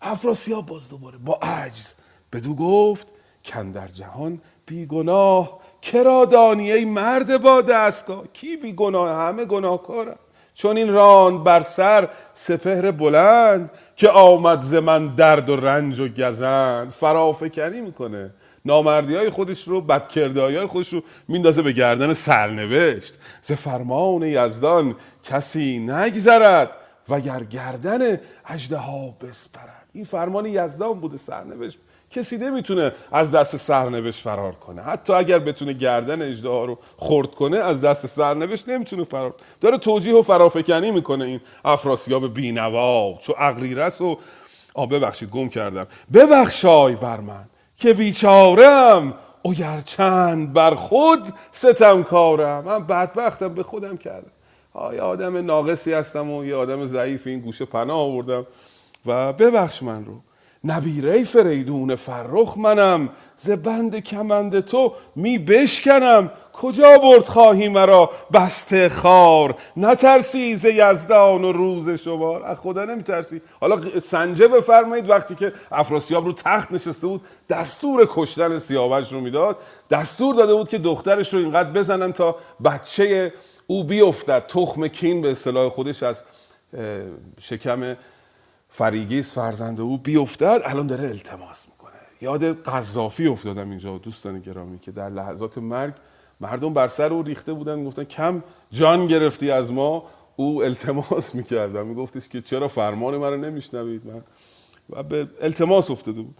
افراسیاب باز دوباره با عجز بدو گفت کندر جهان بیگناه. کرا دانی ای مرد با دستگاه؟ کی بیگناه؟ همه گناهکارن. چون این راند بر سر سپهر بلند که آمد ز من درد و رنج و گزند. فرافکنی می‌کنه. نامردی های خودش رو بدکردهایی های خودش رو میندازه به گردن سرنوشت. ز فرمان یزدان کسی نگذرد وگر گردن اژدها بسپرد. این فرمان یزدان بوده سرنوشت کسی نمی‌تونه از دست سرنوشت فرار کنه. حتی اگر بتونه گردن اجدها رو خرد کنه از دست سرنوشت نمی‌تونه فرار داره توجیه و فرافکنی می‌کنه این افراسیاب بینوا. چو اغریرس و آ ببخشید گم کردم. ببخشای بر من که بیچارم اگر چند بر خود ستم کارم. من بدبختم به خودم کردم. آیا آدم ناقصی هستم و یه آدم ضعیف این گوشه پناه آوردم. و ببخش من رو. نبیره فریدون فرخ منم ز بند کمند تو می بشکنم. کجا برد خواهی مرا بسته خار؟ نترسی ز یزدان و روز شمار از خدا نمیترسی. حالا سنجه بفرمایید وقتی که افراسیاب رو تخت نشسته بود دستور کشتن سیاوش رو می‌داد. دستور داده بود که دخترش رو اینقدر بزنن تا بچه او بیفتد. تخم کین به اصطلاح خودش از شکم فریگیس فرزند او بیفتد الان داره التماس می‌کنه. یاد قذافی افتادم اینجا دوستان گرامی که در لحظات مرگ مردم بر سر او ریخته بودن گفتن کم جان گرفتی از ما. او التماس می‌کرد و میگفتش که چرا فرمان من رو نمیشنوید من؟ و به التماس افتاده بود.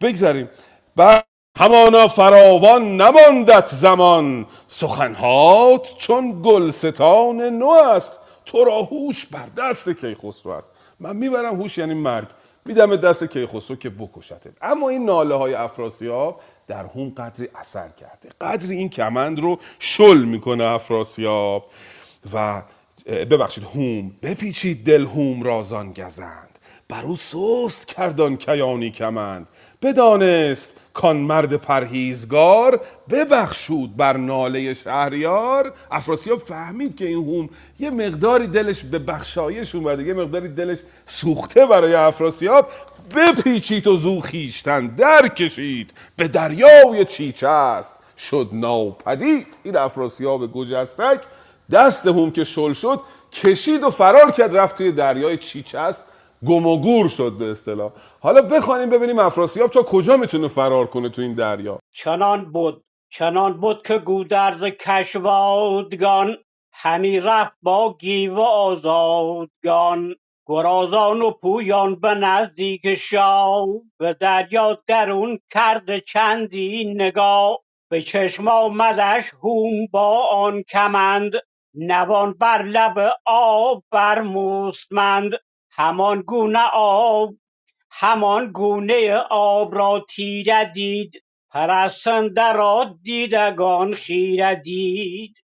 بگذاریم. بعد همانا فراوان نماندت زمان. سخنهات چون گلستان نو است. تو را هوش بر دست کیخسرو است. من می‌برم هوش یعنی مرگ. میدم دست کیخسرو که بکشته اما این ناله های افراسیاب در هم قدری اثر کرده. قدری این کمند رو شل می‌کنه افراسیاب. و ببخشید هوم. بپیچید دل هوم رازان گزند بر او سست کردان کیانی کمند. بدانست کان مرد پرهیزگار ببخشود بر ناله شهریار. افراسیاب فهمید که این هوم یه مقداری دلش به بخشایش اومده یه مقداری دلش سوخته برای افراسیاب. بپیچید و زو خیشتن در کشید به دریای چیچه است شد ناپدید این افراسیاب گجستک. دست هوم که شل شد کشید و فرار کرد رفت توی دریای چیچه است گم و گور شد به اصطلاح. حالا بخوانیم ببینیم افراسیاب تا کجا می‌تونه فرار کنه تو این دریا. چنان بود چنان بود که گودرز کشوادگان همی رفت با گیو آزادگان. گرازان و پویان به نزدیک شاه به دریا درون کرده چندی نگاه. به چشم آمدش هوم با آن کمند نوان بر لب آب بر مستمند. همان گونه آب همان گونه آب را تیره دید پرستنده را دیدگان خیره دید.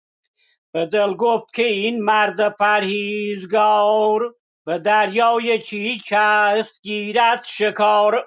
به دل گفت که این مرد پرهیزگار به دریای چیچ است گیرد شکار.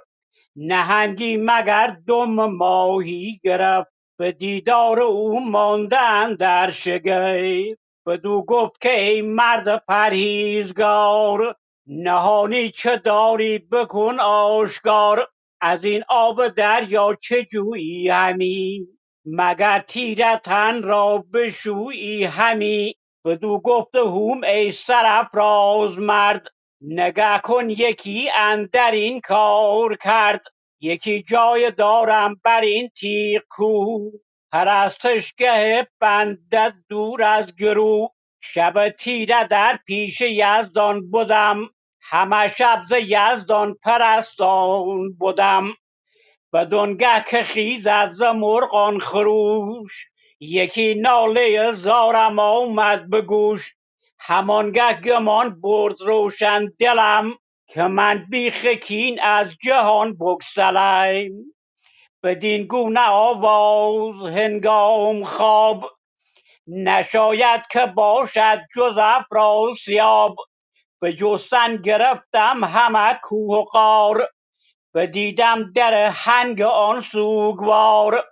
نهنگی مگر دم ماهی گرفت به دیدار او ماندن در شگفت. بدو گفت که ای مرد پرهیزگار نهانی چه داری بکن آشکار؟ از این آب دریا چه جویی همی؟ مگر تیره تن را بشویی همی؟ بدو گفت هوم ای سرافراز مرد نگه کن یکی اندر این کار کرد. یکی جای دارم بر این تیغ کوه پرستشگه بندد دور از گرو. شب تیره در پیش یزدان بدم همه شب ز یزدان پرستان بدم بدانگه که خیزد ز مرغان خروش. یکی ناله زارم آمد به گوش همانگه گمان برد روشن دلم که من بیخ کین از جهان بگسلم. بدین گونه آواز هنگام خواب نشاید که باشد جز افراسیاب به جستن گرفتم همه کوه و غار. بدیدم در هنگ آن سوگوار.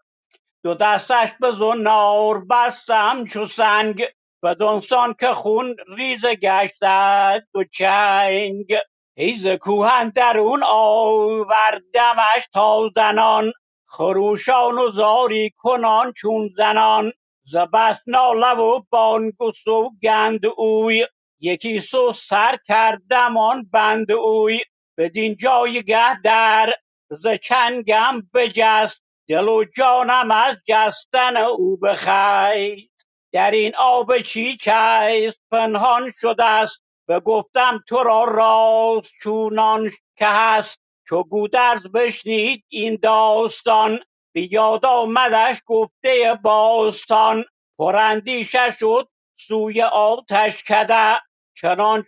دو دستش به زنار بستم چو سنگ. بدانسان که خون ریزه گشتد دو چنگ. ای ز کوه اندرون آوردمش تا زنان. خروشان و زاری کنان چون زنان. ز بس ناله و بانگ و سوگند اوی. یکی سو سر کردم آن بند اوی بدین جایگه در ز چنگم بجست دل و جانم از جستن او بخست در این آب چیچ است پنهان شده است بگفتم تو را راز چونان که هست. چو گودرز بشنید این داستان به یاد آمدش گفته باستان. پراندیشه شد سوی آتشکده چنان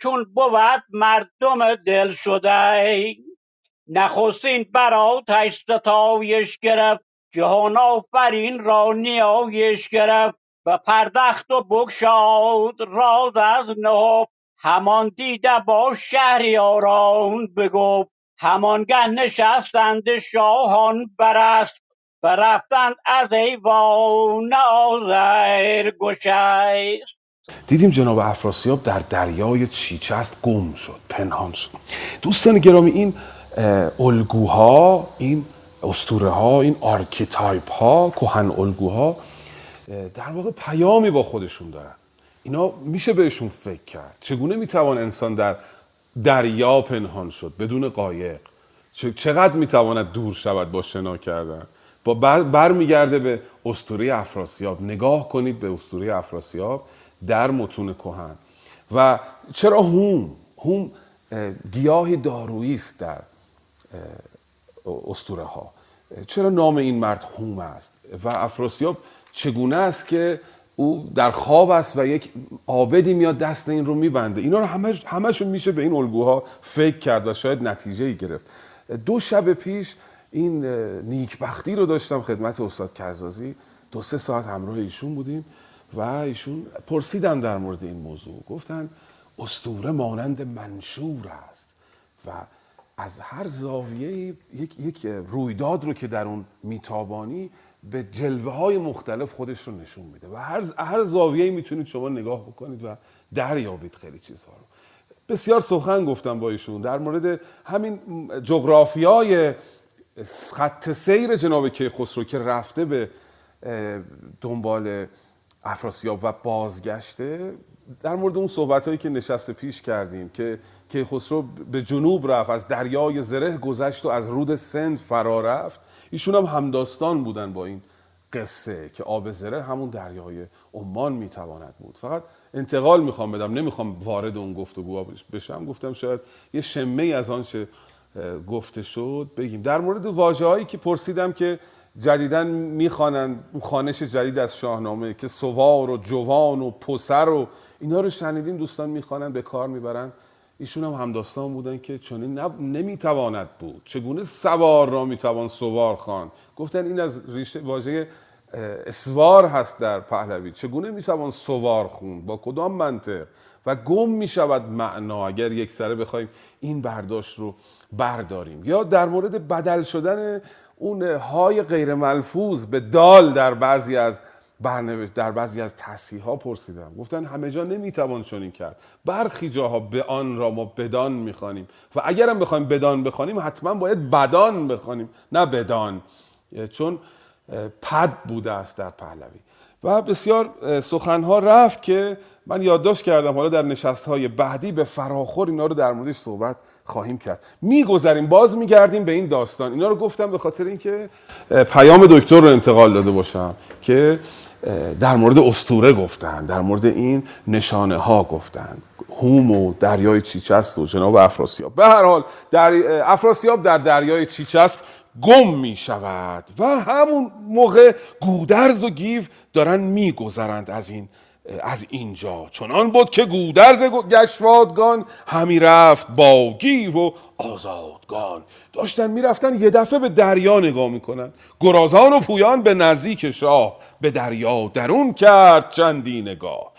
چون بود مردم دل شده نخستین بر آتش ستایش گرفت جهان آفرین را نیایش گرفت به پردخت و بگشاد راز از نهفت. همان دیده با شهریاران بگفت همانگه نشستند شاهان بر اسپ برفتند از ایوان آذر گشست. دیدیم جناب افراسیاب در دریای چیچست گم شد پنهان شد. دوستان گرامی این الگوها این اسطوره ها این archetype ها کهن الگوها در واقع پیامی با خودشون دارن. اینا میشه بهشون فکر کرد. چگونه می‌توان انسان در دریا پنهان شد بدون قایق؟ چقدر می‌تواند دور شود با شنا کردن؟ با بر, برمیگرده به اسطوره افراسیاب. نگاه کنید به اسطوره افراسیاب. در متون کهن. و چرا هوم؟ هوم گیاهی دارویی است در اسطوره ها چرا نام این مرد هوم است؟ و افراسیاب چگونه است که او در خواب است و یک آبدی میاد دست این رو میبنده؟ اینا رو همش همشون میشه به این الگوها فکر کرد و شاید نتیجه ای گرفت. دو شب پیش این نیکبختی رو داشتم خدمت استاد کزازی. دو سه ساعت همراه ایشون بودیم. و ایشون پرسیدم در مورد این موضوع. گفتن استوره مانند منشور است و از هر زاویه یک, یک رویداد رو که در اون میتابانی به جلوه های مختلف خودش رو نشون میده و هر, هر زاویه می‌تونید شما نگاه بکنید و دریابید خیلی چیزها رو. بسیار سخن گفتم با ایشون در مورد همین جغرافیای خط سیر جناب کیخسرو که رفته به دنبال افراسیاب و بازگشته در مورد اون صحبت هایی که نشست پیش کردیم که کیخسرو به جنوب رفت از دریای زره گذشت و از رود سند فرا رفت. ایشون هم همداستان بودن با این قصه که آب زره همون دریای عمان می‌تواند بود. فقط انتقال می‌خوام بدم نمی‌خوام وارد اون گفتگو بشم. گفتم شاید یه شمه از آنچه گفته شد بگیم. در مورد هایی که پرسیدم که جدیدن می‌خوانن اون خانش جدید از شاهنامه که سوار و جوان و پسر و اینا رو شنیدیم دوستان می‌خوانن به کار می‌برن. ایشون هم همداستان بودن که چنین نمی‌تواند بود. چگونه سوار را می‌توان سوار خان گفتن این از ریشه واژه اسوار هست در پهلوی. چگونه می‌توان سوار خون؟ با کدام منطق؟ و گم می‌شود معنا اگر یک سره بخوایم این برداشت رو برداریم. یا در مورد بدل شدن اون های غیر ملفوظ به دال در بعضی از برنوشت در بعضی از تصحیح ها پرسیدم. گفتن همه جا نمی‌توان چنین کرد. برخی جاها به آن را ما بدان می‌خوانیم. و اگرم بخوایم بدان بخوانیم حتما باید بدان بخوانیم. نه بدان. چون پد بوده است در پهلوی. و بسیار سخنها رفت که من یادداشت کردم حالا در نشست های بعدی به فراخور اینا رو در موردش صحبت خواهیم کرد. میگذریم باز میگردیم به این داستان. اینا رو گفتم به خاطر اینکه پیام دکتر رو انتقال داده باشم که در مورد استوره گفتن در مورد این نشانه ها گفتن. هوم و دریای چیچست و جناب افراسیاب. به هر حال در افراسیاب در دریای چیچست گم می شود و همون موقع گودرز و گیو دارن میگذرند از این از اینجا. چنان بود که گودرز گشوادگان همی رفت با گیو و آزادگان. داشتن می‌رفتن یه دفعه به دریا نگاه می‌کنن. گرازان و پویان به نزدیک شاه به دریا درون کرد چندی نگاه.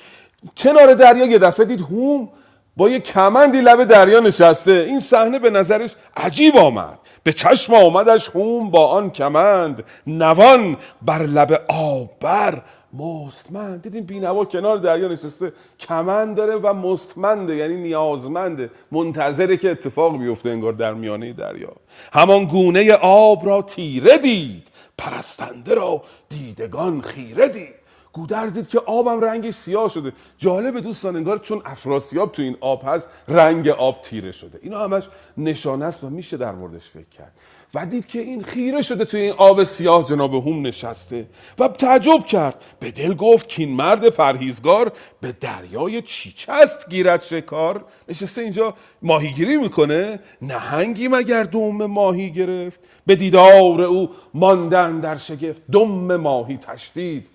کنار دریا یه دفعه دید هوم با یه کمندی لب دریا نشسته. این صحنه به نظرش عجیب آمد. به چشم آمدش هوم با آن کمند. نوان بر لب آب بر مستمند دیدیم بینوا کنار دریا نشسته. کمند داره و مستمنده یعنی نیازمنده. منتظره که اتفاق بیفته انگار در میانه دریا. همان گونه آب را تیره دید. پرستنده را دیدگان خیره دید. گودرز دید که آبم رنگش سیاه شده. جالب دوستان انگار چون افراسیاب تو این آب هست رنگ آب تیره شده. اینا همش نشانه است و میشه در موردش فکر کرد. و دید که این خیره شده توی این آب سیاه جناب هم نشسته. و تعجب کرد. به دل گفت که این مرد پرهیزگار به دریای چیچست گیرد شکار. نشسته اینجا ماهیگیری می‌کنه. نهنگی مگر دم ماهی گرفت؟ به دیدار او ماندن در شگفت دم ماهی تشدید.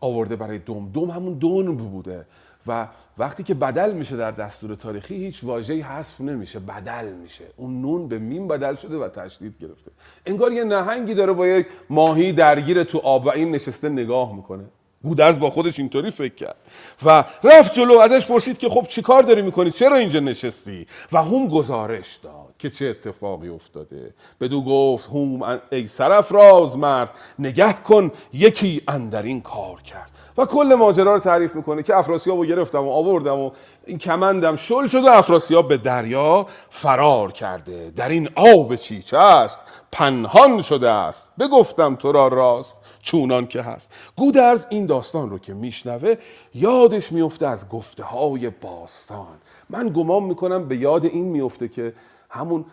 آورده برای دم دم همون دون بوده. و وقتی که بدل میشه در دستور تاریخی هیچ واژه‌ای حذف نمیشه. بدل میشه. اون نون به میم بدل شده و تشدید گرفته. انگار یه نهنگی داره با یک ماهی درگیر تو آب و این نشسته نگاه می‌کنه. گودرز با خودش اینطوری فکر کرد. و رفت جلو ازش پرسید که خب چیکار داری می‌کنی؟ چرا اینجا نشستی؟ و هم گزارش داد. که چه اتفاقی افتاده. بدو گفت هم ای سرفراز مرد نگه کن یکی اندرین کار کرد. و کل ماجرا رو تعریف می‌کنه که افراسیاب رو گرفتم و آوردم و این کمندم شل شد و افراسیاب به دریا فرار کرده. در این آب چیچه است پنهان شده است. بگفتم تو را راست چونان که هست. گودرز این داستان رو که میشنوه یادش میفته از گفته های باستان. من گمان می‌کنم به یاد این میفته که همون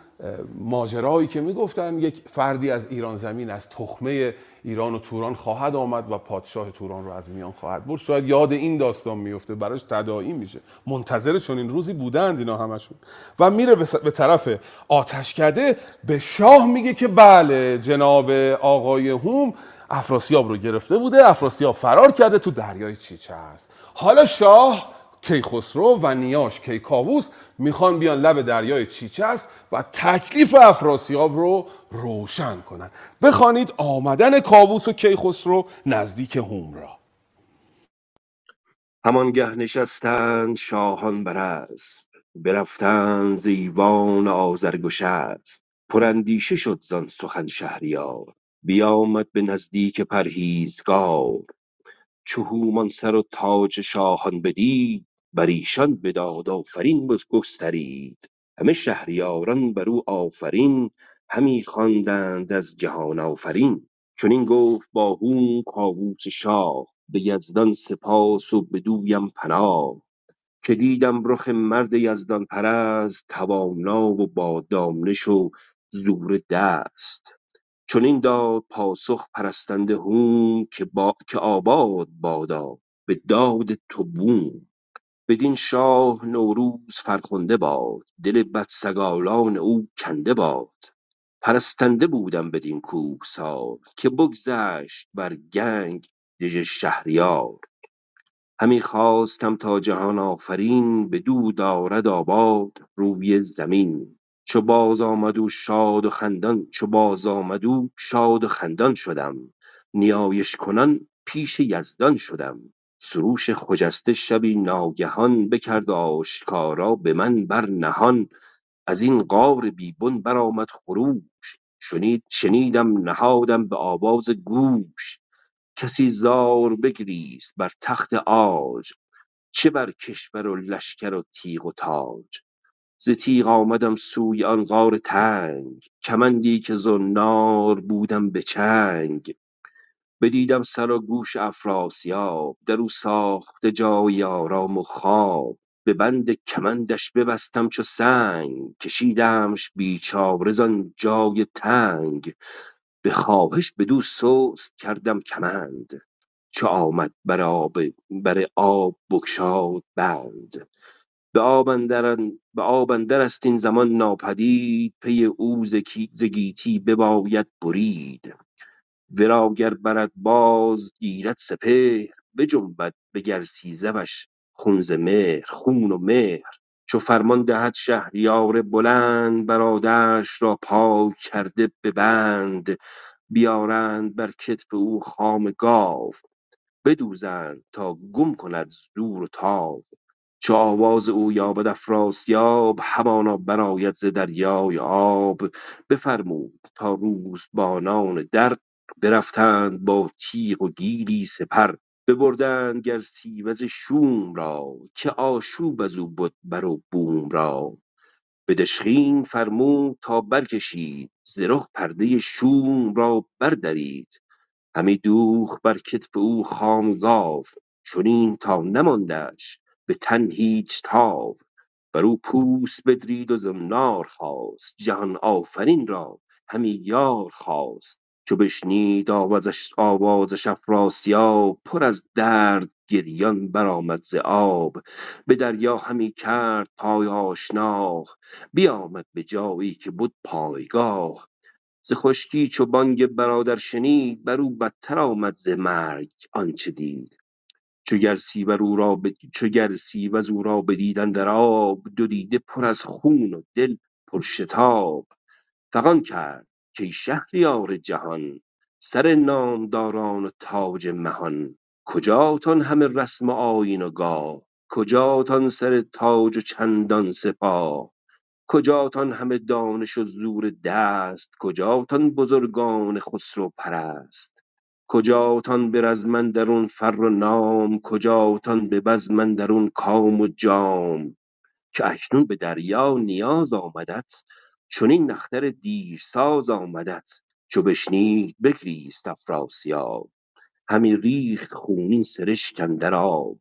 ماجرایی که می‌گفتن یک فردی از ایران زمین از تخمه ایران و توران خواهد آمد و پادشاه توران رو از میان خواهد برد. شاید یاد این داستان میفته براش تداعی میشه. منتظر چون این روزی بودند اینا همشون. و میره به طرف آتشکده به شاه میگه که بله جناب آقای هوم افراسیاب رو گرفته بوده افراسیاب فرار کرده تو دریای چیچه است. حالا شاه کیخسرو و نیاش کیکاووس می‌خوان بیان لب دریای چیچه است و تکلیف افراسیاب رو روشن کنن. بخوانید آمدن کاووس و کیخسرو نزدیک هوم را. همانگه نشستند شاهان بر اسپ برفتند ز ایوان آذرگشسپ پراندیشه شد زان سخن شهریار. بیامد به نزدیک پرهیزگار. چو هومان سر و تاج شاهان بدید بر ایشان بداد آفرین بگسترید همه شهریاران بر او آفرین همی خواندند از جهان آفرین. چنین گفت با هوم کاووس شاه به یزدان سپاس و بدویم پناه. که دیدم رخ مرد یزدان پرست توانا و با دانش و زور دست. چنین داد پاسخ پرستنده هوم که, با... که آباد بادا به داد تو بوم بدین شاه نوروز فرخنده باد دل بدسگالان او کنده باد. پرستنده بودم بدین کوهسار که بگذشت بر گنگ دژ شهریار. همی خواستم تا جهان آفرین بدو دارد آباد روی زمین. چو باز آمد او شاد و خندان چو باز آمد او شاد و خندان شدم. نیایش کنان پیش یزدان شدم. سروش خجسته شبی ناگهان بکرد آشکارا به من بر نهان. از این غار بی برآمد خروش. شنید شنیدم نهادم به آواز گوش. کسی زار بگریست بر تخت عاج. چه بر کشور و لشکر و تیغ و تاج؟ ز تیغ آمدم سوی آن غار تنگ. کمندی که زنار بودم به چنگ. بدیدم سر و گوش افراسیاب در او ساخته جای آرام و خواب. به بند کمندش ببستم چو سنگ کشیدمش بیچاره زان جای تنگ. به خواهش بدو سست کردم کمند چو آمد بر آب بر آب بگشاد بند. به آب اندر است این زمان ناپدید پی او ز گیتی بباید برید. ورا گر برد باز گیرد سپهر بجنبد به گرسیزبش خون ز مهر خون و مهر. چو فرمان دهد شهریار بلند برادرش را پاک کرده به بند. بیارند بر کتف او خام گاو بدوزند تا گم کند زور و تاو. چو آواز او یابد افراسیاب همانا برآید ز دریای آب. بفرمود تا روزبانان در برفتند با تیغ و گیلی سپر ببردند گرسیوز شوم را که آشوب از او بد بر و بوم را. به دژخیم فرمود تا برکشید ز رخ پرده شوم را بردرید. همی دوخت بر کتف او خام گاو چنین تا نماندش به تن هیچ تاو. بر او پوست بدرید و زنار خواست جهان آفرین را همی یار خواست. چو بشنید آوازش آوازش افراسیاب پر از درد گریان برآمد ز آب. به دریا همی کرد پای آشنا بیامد به جایی که بد پایگاه. ز خشکی چو بانگ برادر شنید بر او بدتر آمد ز مرگ آنچه دید. چو او را ب... چو گرسیوز او را بدید اندر آب دو دیده پر از خون و دل پرشتاب فغان کرد کای شهریار جهان سر نامداران و تاج مهان. کجاتان همه رسم و آیین و گاه؟ کجاتان سر تاج و چندان سپاه؟ کجاتان همه دانش و زور دست؟ کجاتان بزرگان خسرو پرست؟ کجاتان به رزم فر و نام؟ کجاتان به بزم اندرون کام و جام؟ که اکنون به دریا نیاز آمدت چنین نختر دیرساز آمدت چو بشنید بگریست افراسیاب. همی ریخت خونین سرشک اندر آب.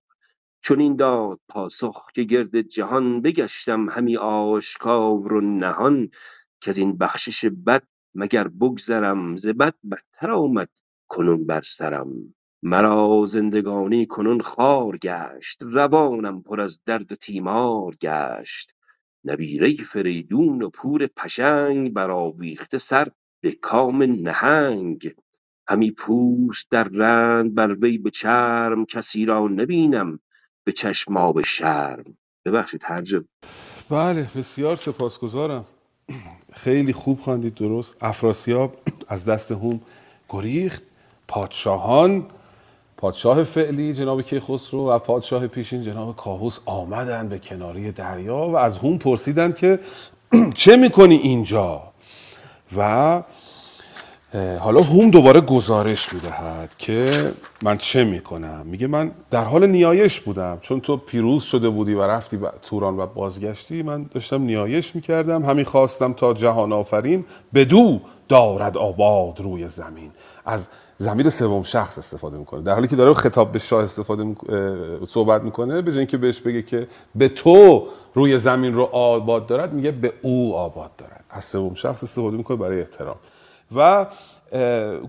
چنین داد پاسخ که گرد جهان بگشتم همی آشکار و نهان. کزین بخشش بد مگر بگذرم ز بد بدتر آمد کنون بر سرم. مرا زندگانی کنون خوار گشت روانم پر از درد و تیمار گشت. نبیره فریدون و پور پشنگ برآویخته سر به کام نهنگ. همی پوست در رند بر وی به چرم کسی را نبینم به چشم آب شرم. ببخشید هر جا بله بسیار سپاسگزارم. خیلی خوب خواندید درست. افراسیاب از دست هوم گریخت. پادشاهان پادشاه فعلی جناب کیخسرو و پادشاه پیشین جناب کاووس آمدن به کناری دریا و از هوم پرسیدن که چه می‌کنی اینجا؟ و حالا هوم دوباره گزارش می‌دهد که من چه می‌کنم. میگه من در حال نیایش بودم. چون تو پیروز شده بودی و رفتی توران و بازگشتی من داشتم نیایش می‌کردم. همین خواستم تا جهان آفرین بدو دارد آباد روی زمین. از زمیر سوم شخص استفاده می‌کنه. در حالی که داره خطاب به شاه استفاده میک... صحبت می‌کنه به اینکه بهش بگه که به تو روی زمین رو آباد دارد میگه به او آباد دارد. از سوم شخص استفاده می‌کنه برای احترام. و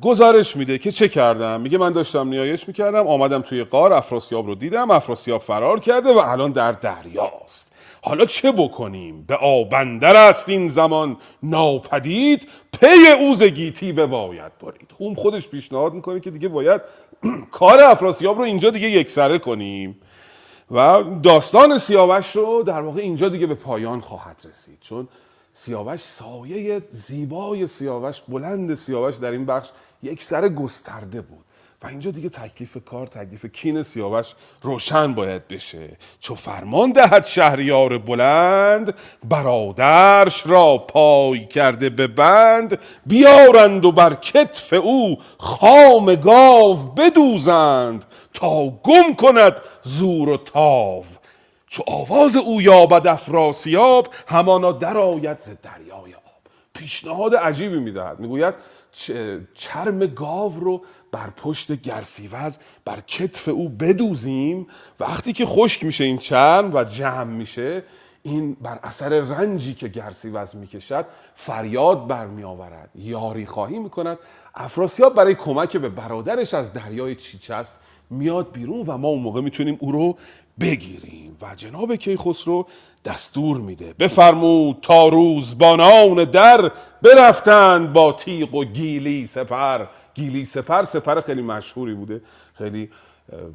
گزارش میده که چه کردم؟ میگه من داشتم نیایش می‌کردم آمدم توی قار افراسیاب رو دیدم افراسیاب فرار کرده و الان در دریاست. حالا چه بکنیم؟ به آبندر است این زمان. ناپدید پی اوز گیتی بباید برید. هم خودش پیشنهاد می‌کنه که دیگه باید کار افراسیاب رو اینجا دیگه یکسره کنیم. و داستان سیاوش رو در واقع اینجا دیگه به پایان خواهد رسید. چون سیاوش سایه زیبای سیاوش بلند سیاوش در این بخش یک سر گسترده بود. و اینجا دیگه تکلیف کار تکلیف کین سیاوش روشن باید بشه. چو فرمان دهد شهریار بلند برادرش را پای کرده به بند بیارند و بر کتف او خام گاو بدوزند تا گم کند زور و تاو. چو آواز او یابد افراسیاب همانا درآید ز دریای آب. پیشنهاد عجیبی می‌دهد. می‌گوید چرم گاو رو بر پشت گرسیوز بر کتف او بدوزیم. وقتی که خشک میشه این چرم و جمع میشه این بر اثر رنجی که گرسیوز می‌کشد فریاد برمی آورد یاری خواهی می‌کند. افراسیاب برای کمک به برادرش از دریای چیچست میاد بیرون و ما اون موقع می‌تونیم او رو بگیریم. و جناب کیخسرو دستور میده. بفرمود تا روزبانان در برفتند با تیغ و گیلی سپر. گیلی سپر سپر خیلی مشهوری بوده. خیلی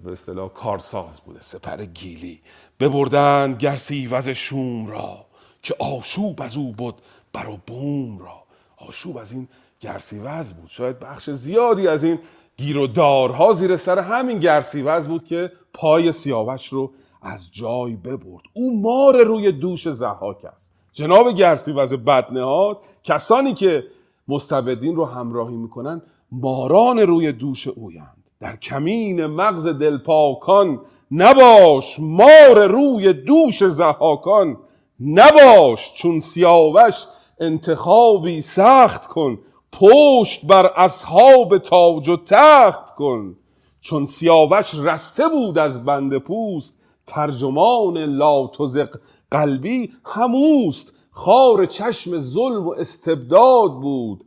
به اصطلاح کارساز بوده. سپر گیلی. ببردند گرسی وز شوم را که آشوب از او بود برا بوم را. آشوب از این گرسیوز بود. شاید بخش زیادی از این گیر و دارها زیر سر همین گرسیوز بود که پای سیاوش رو از جای ببرد. او مار روی دوش زحاک است. جناب گرسیوز بدنهاد کسانی که مستبدین رو همراهی می‌کنن ماران روی دوش اویند. در کمین مغز دلپاکان نباش مار روی دوش زحاکان نباش. چون سیاوش انتخابی سخت کن پشت بر اصحاب تاج و تخت کن چون سیاوش رسته بود از بند پوست ترجمان لا تزق قلبی هموست خار چشم ظلم و استبداد بود.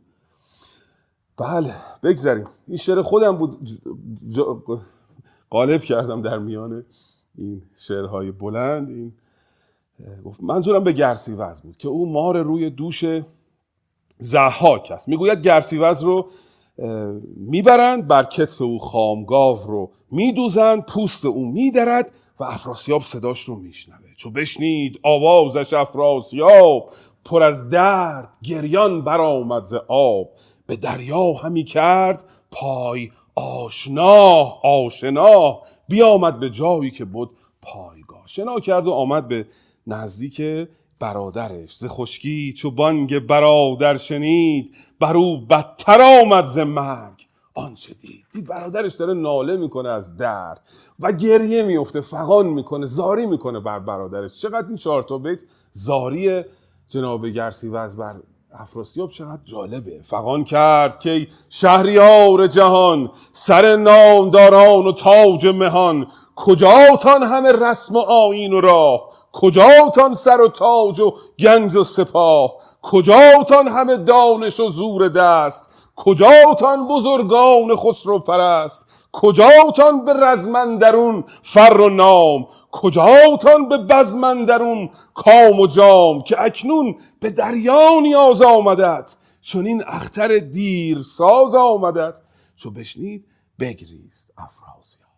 بله بگذاریم این شعر خودم بود. قالب کردم در میان این شعرهای بلند. این منظورم به گرسیوز بود که او مار روی دوش زحاک است. می‌گوید گرسیوز رو می‌برند بر کتف او خامگاو رو میدوزند پوست او میدرد و افراسیاب صداش رو میشنوه. چو بشنید آوازش افراسیاب پر از درد گریان برآمد ز آب. به دریا همی کرد پای آشنا آشنا. بیامد به جایی که بود پایگاه. شنا کرد و آمد به نزدیک برادرش. ز خشکی چو بانگ برادر شنید بر او بدتر آمد ز مرگ. آنچه دید دید برادرش داره ناله می‌کنه از درد و گریه میفته فغان می‌کنه زاری می‌کنه بر برادرش. چقدر این چهار تا بیت زاری جناب گرسیوز بر افراسیاب چقدر جالبه. فغان کرد که شهریار جهان سر نامداران و تاج مهان کجاتان همه رسم و آیین و راه؟ کجاتان سر و تاج و گنج و سپاه؟ کجاتان همه دانش و زور دست؟ کجاتان بزرگان خسرو پرست؟ کجاتان به رزمندرون فر و نام؟ کجاتان به بزمندرون کام و جام که اکنون به دریا نیاز آمدد چون این اختر دیر ساز آمدد چو بشنید بگریست افراسیاب.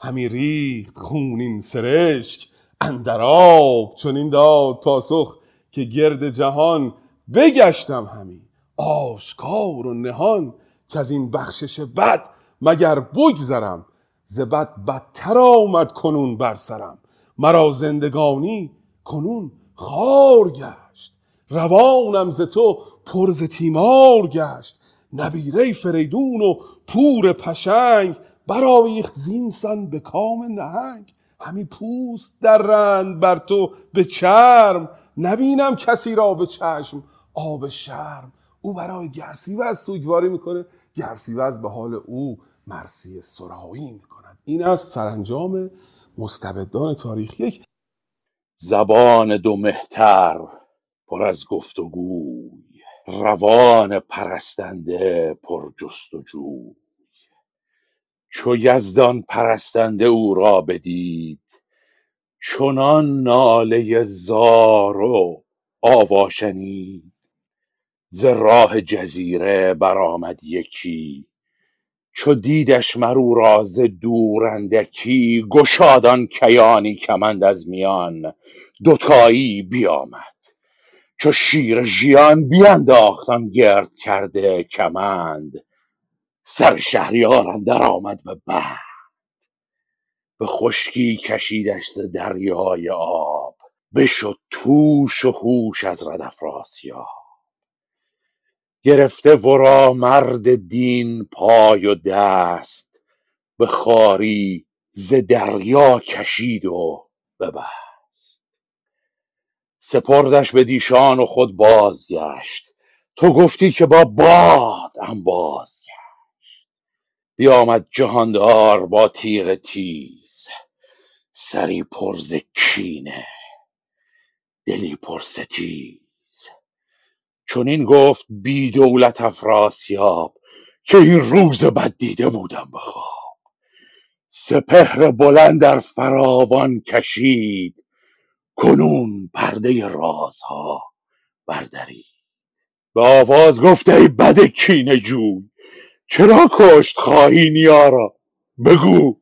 همی ریخت خونین سرشک اندر آب چون این داد پاسخ که گرد جهان بگشتم همی. آشکار و نهان که از این بخشش بد مگر بگذرم؟ ز بد بدتر آمد کنون بر سرم. مرا زندگانی کنون خار گشت. روانم ز تو پر ز تیمار گشت. نبیره فریدون و پور پشنگ برآویخت زینسان به کام نهنگ. همی پوست در رند بر تو به چرم. نبینم کسی را به چشم. آب شرم. او برای گرسیوز سوگواری می‌کنه. گرسیوز به حال او مرسی سرایی می‌کند. این است سرانجام مستبدان تاریخ یک. زبان دو مهتر پر از گفت و گوی روان پرستنده پر جست و جوی چو یزدان پرستنده او را بدید چنان ناله زار و آوا شنید ز راه جزیره برآمد یکی چو دیدش مر او را ز دور اندکی کیانی کمند از میان دوتایی بیامد. چو شیر ژیان بینداخت گرد کرده کمند سر شهریار اندر آمد به بند به خشکی کشیدش ز دریای آب. بشد توش و هوش از رد افراسیاب. گرفته ورا مرد دین پای و دست. به خواری ز دریا کشید و ببست. سپردش به دیشان و خود بازگشت. تو گفتی که با باد گشت بیامد جهاندار با تیغ تیز. سری پر ز کینه دلی پر ستیز. چنین گفت بی دولت افراسیاب که این روز بد دیده بودم به سپهر بلند در فراوان کشید کنون پرده رازها بردرید. به آواز گفت ای بد کینه جوی چرا کشت خواهی نیا را بگوی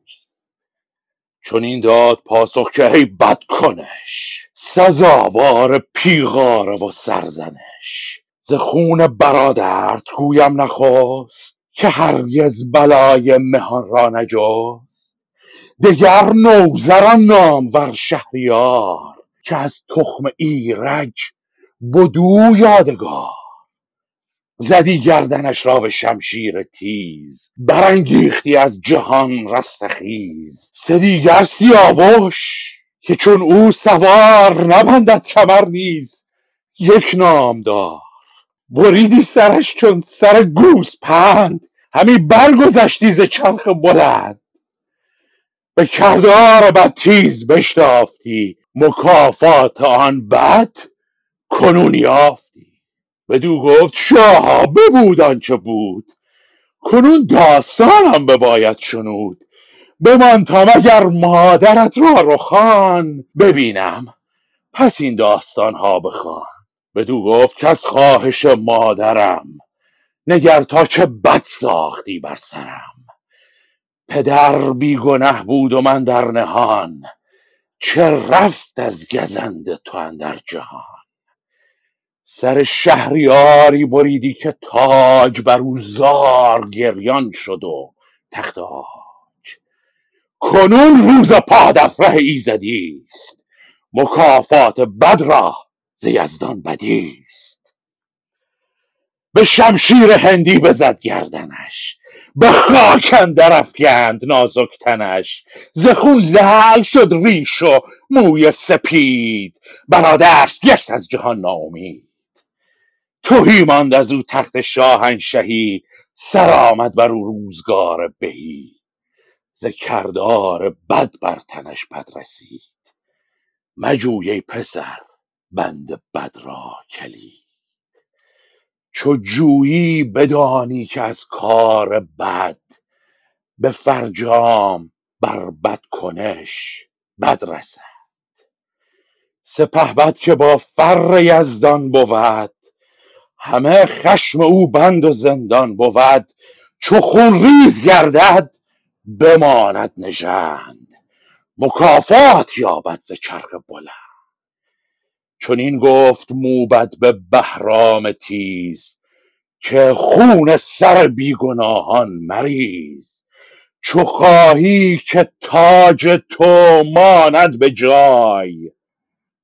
چنین داد پاسخ که ای بدکنش سزاوار پیغاره و سرزنش. ز خون برادرت گویم نخست که هرگز بلای مهان را نجست. دگر نوذران نامور شهریار که از تخم ایرج بدو یادگار. زدی گردنش را به شمشیر تیز برانگیختی از جهان رستخیز سه دیگر سیاوش که چون او سوار نبندد کمر نیز. یک نامدار بریدی سرش چون سر گوسپند همی برگذشتی ز چرخ بلند. به کردار بد تیز بشتافتی. مکافات آن بد کنون یافتی بدو گفت شاها ببود آنچه بود. کنون داستانم بباید شنود. بمانتا مگر مادرت را رخان ببینم. پس این داستان ها بخوان. بدو گفت کز خواهش مادرم نگر تا چه بد ساختی بر سرم. پدر بی گنه بود و من در نهان چه رفت از گزند تو اندر جهان. سر شهریاری بریدی که تاج بر او زار گریان شد و تخت عاج کنون روز پادفره ایزدی است. مکافات بد را ز یزدان بدی است. به شمشیر هندی بزد گردنش. به خاک اندر افکند نازک تنش. ز خون لعل شد ریش و موی سپید. برادرش گشت از جهان ناامید. تهی ماند از او تخت شاهنشهی سر آمد بر او روزگار بهی. ز کردار بد بر تنش بد رسید. مجوی پسر بند بد را کلید. چو جویی بدانی که از کار بد به فرجام بر بد کنش بد رسد. سپهبد که با فر یزدان بود همه خشم او بند و زندان بود. چو خون ریز گردد بماند نژند. مکافات یابد ز چرخ بلند. چنین گفت موبد به بهرام تیز که خون سر بیگناهان مریز. چو خواهی که تاج تو ماند به جای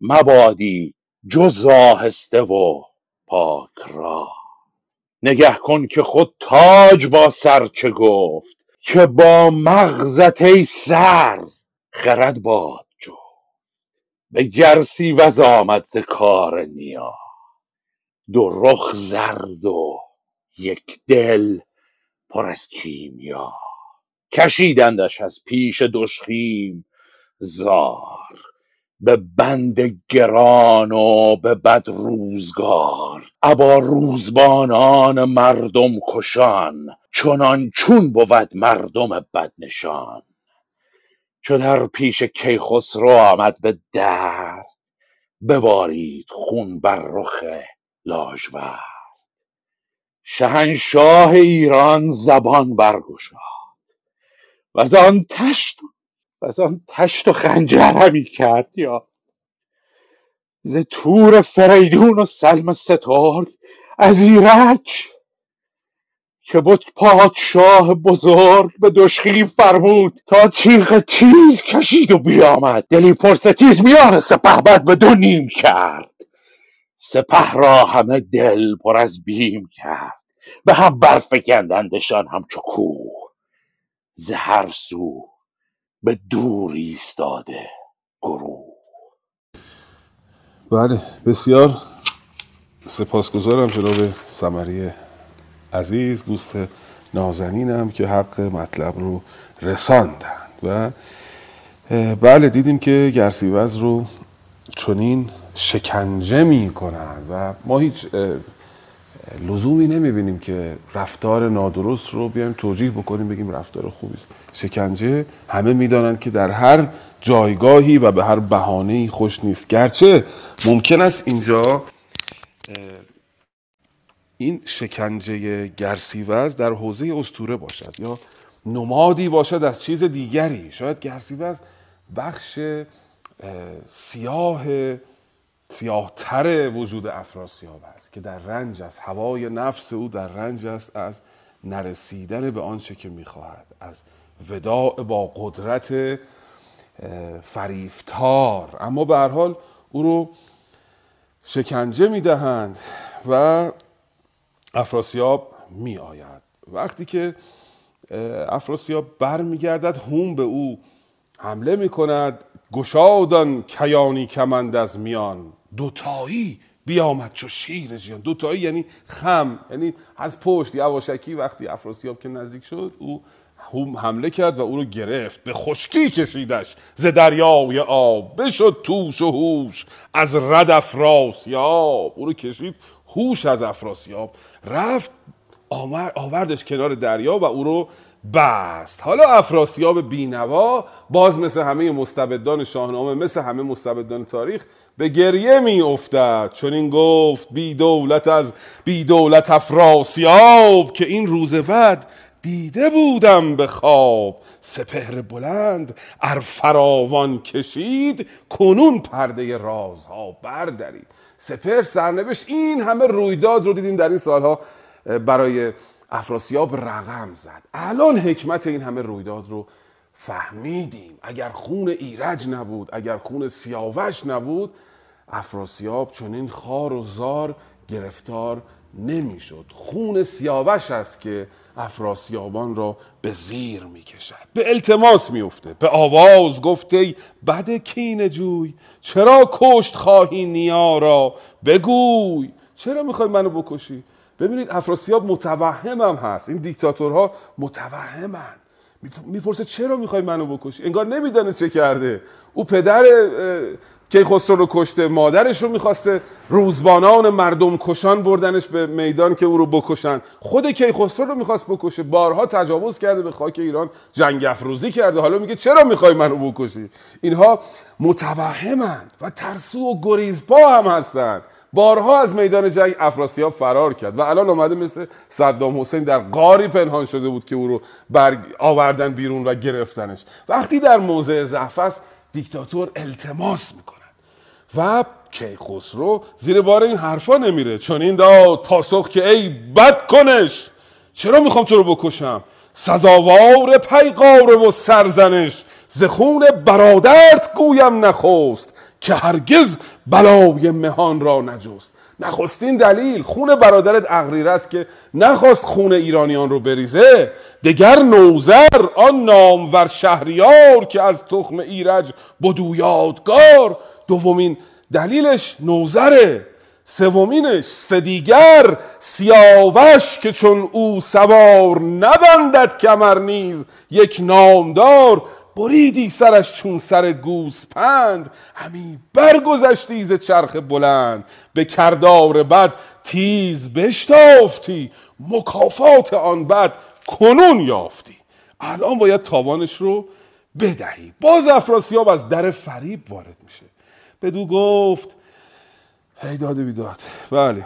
مبادی جز آهسته و پاک رای نگه کن که خود تاج با سر چه گفت که با مغزت ای سر خرد باد جفت به گرسیوز آمد ز کار نیا. دو رخ زرد و یک دل پر از کیمیا. کشیدندش از پیش دژخیم زار. به بند گران و به بد روزگار. ابا روزبانان مردم کشان چنان چون بود مردم بد نشان چو در پیش کیخسرو آمد به درد ببارید خون بر رخ لاژورد شهنشاه ایران زبان برگشاد وزان تشت وزان تشت و خنجر همی کرد یاد ز تور فریدون و سلم سترگ از ایرج که بد پادشاه بزرگ به دژخیم فرمود تا تیغ تیز کشید و بیامد. دلی پر ستیز میان سپهبد به دو نیم کرد. سپه را همه دل پر از بیم کرد. به هم برفگندندشان همچو کوه. ز هر سو به دور ایستاده گروه. بله بسیار سپاسگزارم جناب سمری عزیز دوست نازنینم که حق مطلب رو رساندن و بله دیدیم که گرسیوز رو چنین شکنجه می و ما هیچ لزومی نمی‌بینیم که رفتار نادرست رو بیایم توجیه بکنیم بگیم رفتار خوبی است. شکنجه همه می‌دانند که در هر جایگاهی و به هر بهانه‌ای خوش نیست. گرچه ممکن است اینجا این شکنجه گرسیوز در حوزه استوره باشد یا نمادی باشد از چیز دیگری. شاید گرسیوز بخش اه، سیاه سیاهتر وجود افراسیاب است که در رنج است هوای نفس او در رنج است از نرسیدن به آنچه که می‌خواهد از وداع با قدرت فریفتار. اما به هر حال او رو شکنجه می‌دهند و افراسیاب می آید وقتی که افراسیاب بر می گردد هوم به او حمله می کند گشادان کیانی کمند از میان. دوتایی بیامد چو شیر ژیان دوتایی یعنی خم یعنی از پشت یواشکی وقتی افراسیاب که نزدیک شد او هوم حمله کرد و او رو گرفت. به خشکی کشیدش ز دریای آب. بشد توش و هوش از رد افراسیاب. او رو کشید هوش از افراسیاب. رفت آمر آوردش کنار دریا و او رو بست. حالا افراسیاب بینوا باز مثل همه مستبدان شاهنامه مثل همه مستبدان تاریخ به گریه می افتد چون این گفت بی دولت از بی دولت افراسیاب که این روز بعد دیده بودم به خواب. سپهر بلند ار فراوان کشید کنون پرده رازها بردارید سپهر سرنوشت این همه رویداد رو دیدیم در این سالها. برای افراسیاب رقم زد. الان حکمت این همه رویداد رو فهمیدیم. اگر خون ایرج نبود اگر خون سیاوش نبود افراسیاب چنین خار و زار گرفتار نمی‌شد. خون سیاوش است که افراسیابان را به زیر می‌کشد. به التماس میفته به آواز گفته بد کین جوی چرا کشت خواهی نیا را؟ بگوی چرا می‌خوای منو بکشی؟ ببینید افراسیاب متوهمم هست. این دیکتاتورها متوهمن می‌پرسه چرا می‌خوای منو بکشی؟ انگار نمیدانه چه کرده. او پدر کیخسرو رو کشته مادرش رو می‌خواسته. روزبانان مردم کشان بردنش به میدان که او رو بکشن. خود کیخسرو رو می‌خواست بکشه. بارها تجاوز کرده به خاک ایران. جنگ افروزی کرده. حالا میگه چرا می‌خوای منو بکشی؟ اینها متوهمند و ترسو و گریزپا هم هستند. بارها از میدان جنگ افراسیاب فرار کرد و الان آمده مثل صدام حسین در قاری پنهان شده بود که او رو بر آوردن بیرون و گرفتنش. وقتی در موضع ضعف دیکتاتور التماس می‌کنه. و کیخسرو زیر بار این حرفا نمیره. چون این داد پاسخ که ای بد کنش چرا می‌خوام تو رو بکشم؟ سزاوار پیقاره و سرزنش زخون برادرت گویم نخست که هرگز بلای مهان را نجست. نخستین دلیل خون برادرت اغریر است که نخواست خون ایرانیان رو بریزه. دگر نوزر آن نامور شهریار که از تخم ایرج بدو یادگار دومین دلیلش نوزره سومینش سدیگر سیاوش که چون او سوار نبندد کمر نیز یک نامدار بریدی سرش چون سر گوسپند همی برگذشتی ز چرخ بلند. به کردار بد تیز بشتافتی مکافات آن بد کنون یافتی. الان باید تاوانش رو بدهی. باز افراسیاب از در فریب وارد میشه. بدو گفت هی داده بیداد. بله.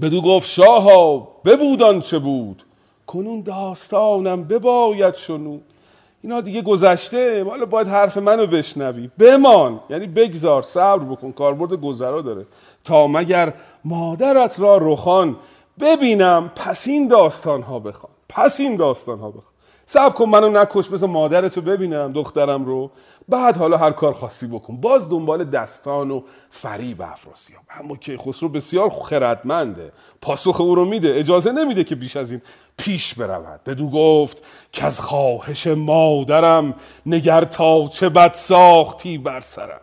بدو گفت شاها ببودان چه بود. کنون داستانم بباید شنود. اینا دیگه گذشته حالا باید حرف منو بشنوی. بمان. یعنی بگذار صبر بکن کاربرد گذرا داره. تا مگر مادرت را رخان ببینم پس این داستان ها بخوان. پس این داستان ها بخوان. سب کن منو نکش بذار مادرتو ببینم دخترم رو. بعد حالا هر کار خاصی بکن. باز دنبال دستان و فریب افراسیاب. اما که خسرو بسیار خردمنده. پاسخ او رو میده. اجازه نمیده که بیش از این پیش برود. بدو گفت که از خواهش مادرم نگر تا چه بد ساختی بر سرم.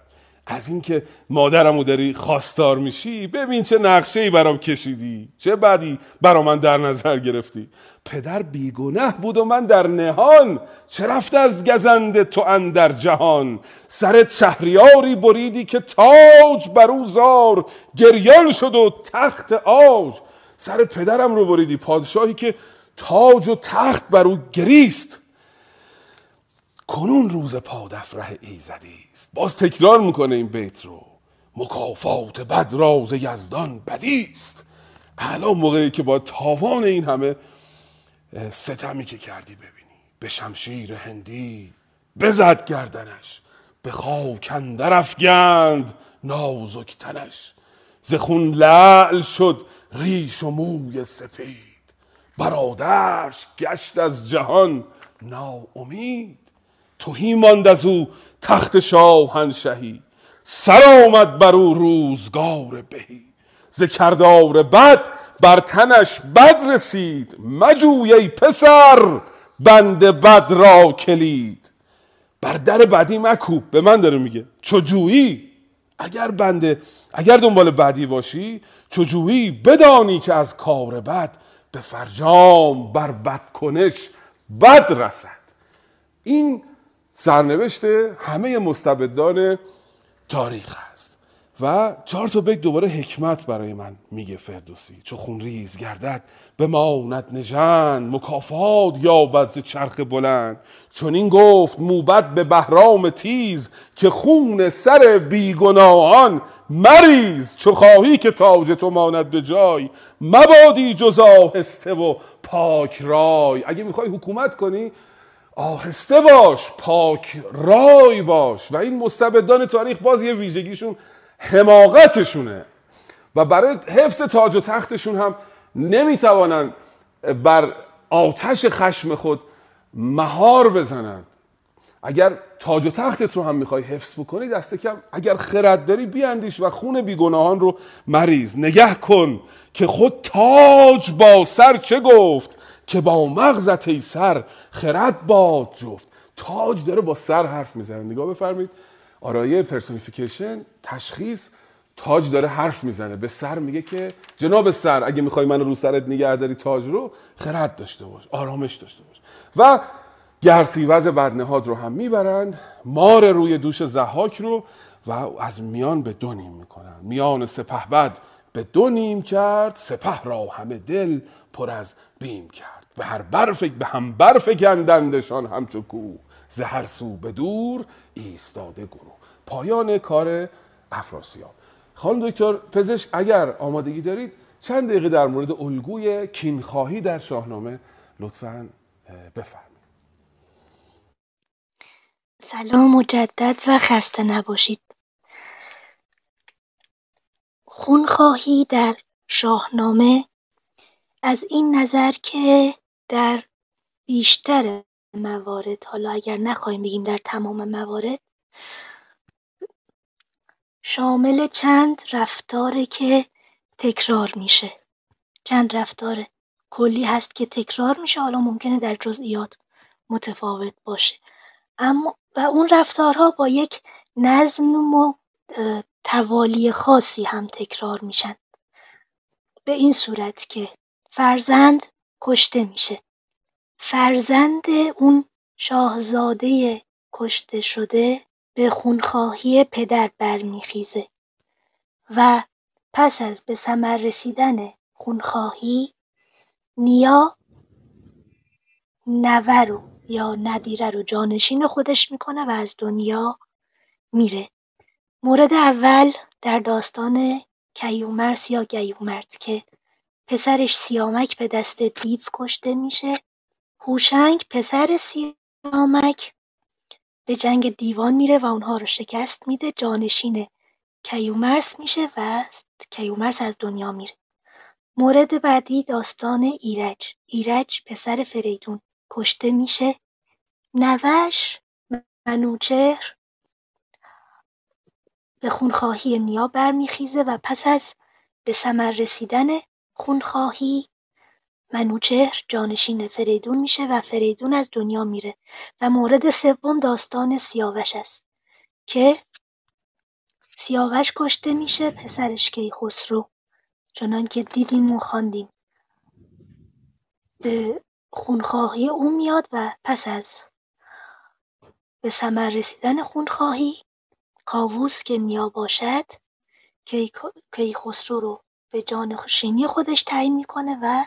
از اینکه مادرمو داری خواستار میشی ببین چه نقشه ای برام کشیدی. چه بدی برا من در نظر گرفتی. پدر بیگنه بود و من در نهان. چه رفت از گزند تو اندر جهان؟ سر شهریاری بریدی که تاج بر زار. گریان شد و تخت آج. سر پدرم رو بریدی پادشاهی که تاج و تخت بر او گریست. کنون روز پادفره ایزدی است. باز تکرار می‌کنه این بیت رو. مکافات بد راز یزدان بدی است الان موقعی که با تاوان این همه ستمی که کردی ببینی. به شمشیر هندی بزد گردنش. به خاک اندر افگند نازک تنش. ز خون لعل شد ریش و موی سپید. برادرش گشت از جهان ناامید. توهی ماند از او تخت شاهنشهی. سر آمد بر او روزگار بهی. ز کردار بد بر تنش بد رسید. مجوی ای پسر بند بد را کلید. بر در بدی مکوب به من داره میگه. چجویی اگر بنده اگر دنبال بدی باشی چجویی بدانی که از کار بد به فرجام بر بد کنش بد رسد. این سرنوشت همه مستبدان تاریخ است. و چهار تا بیت دوباره حکمت برای من میگه فردوسی. چو خون ریز گردد بماند نژند. مکافات یابد ز چرخ بلند. چون این گفت موبت به بهرام تیز که خون سر بیگناهان مریز. چو خواهی که تاج تو ماند به جای مبادی جز آهسته و پاک رای. اگه می‌خوای حکومت کنی آهسته باش پاک رای باش. و این مستبدان تاریخ باز یه ویژگیشون حماقتشونه. و برای حفظ تاج و تختشون هم نمی‌توانند بر آتش خشم خود مهار بزنند. اگر تاج و تختت رو هم می‌خوای حفظ بکنی دست کم. اگر خرد داری بیاندیش و خون بیگناهان رو مریض نگه کن که خود تاج با سر چه گفت؟ که با مغزت ای سر خرد باد جفت. تاج داره با سر حرف می‌زنه. نگاه بفرمایید. آرایه personification تشخیص. تاج داره حرف می‌زنه. به سر میگه که جناب سر اگه می‌خوای منو رو سرت نگه داری تاج رو خرد داشته باش آرامش داشته باش. و گرسیوز بدنهاد رو هم می‌برند مار روی دوش ضحاک رو و از میان به دو نیم می‌کنن میان سپه بد به دو نیم کرد سپه را همه دل پر از بیم کرد. به هر برف به هم برفگندندشان همچو کوه. ز هر سو به دور ایستاده گروه. پایان کار افراسیاب. خانم دکتر پزشک اگر آمادگی دارید چند دقیقه در مورد الگوی کینخواهی در شاهنامه لطفا بفرمایید. سلام مجدد و خسته نباشید. خونخواهی در شاهنامه از این نظر که در بیشتر موارد حالا اگر نخواهیم بگیم در تمام موارد شامل چند رفتاره که تکرار میشه. چند رفتار کلی هست که تکرار میشه حالا ممکنه در جزئیات متفاوت باشه. اما و اون رفتارها با یک نظم و توالی خاصی هم تکرار میشن. به این صورت که فرزند کشته میشه. فرزند اون شاهزاده کشته شده به خونخواهی پدر برمیخیزه و پس از به ثمر رسیدن خونخواهی نیا نوه رو یا نبیره رو جانشین خودش می‌کنه و از دنیا میره. مورد اول در داستان کیومرث یا گیومرد که پسرش سیامک به دست دیو کشته میشه. هوشنگ پسر سیامک به جنگ دیوان میره و اونها رو شکست میده. جانشین کیومرث میشه و کیومرث از دنیا میره. مورد بعدی داستان ایرج. ایرج پسر فریدون کشته میشه. نوش منوچهر به خونخواهی نیا برمیخیزه و پس از به ثمر رسیدن خونخواهی منوچهر جانشین فریدون میشه و فریدون از دنیا میره و مورد سوم داستان سیاوش است که سیاوش کشته میشه پسرش کیخسرو. چنان که دیدیم و خواندیم. به خونخواهی او میاد و پس از به ثمر رسیدن خونخواهی کاووس که نیا باشد کیخسرو رو به جانشینی خودش تعیین می‌کنه و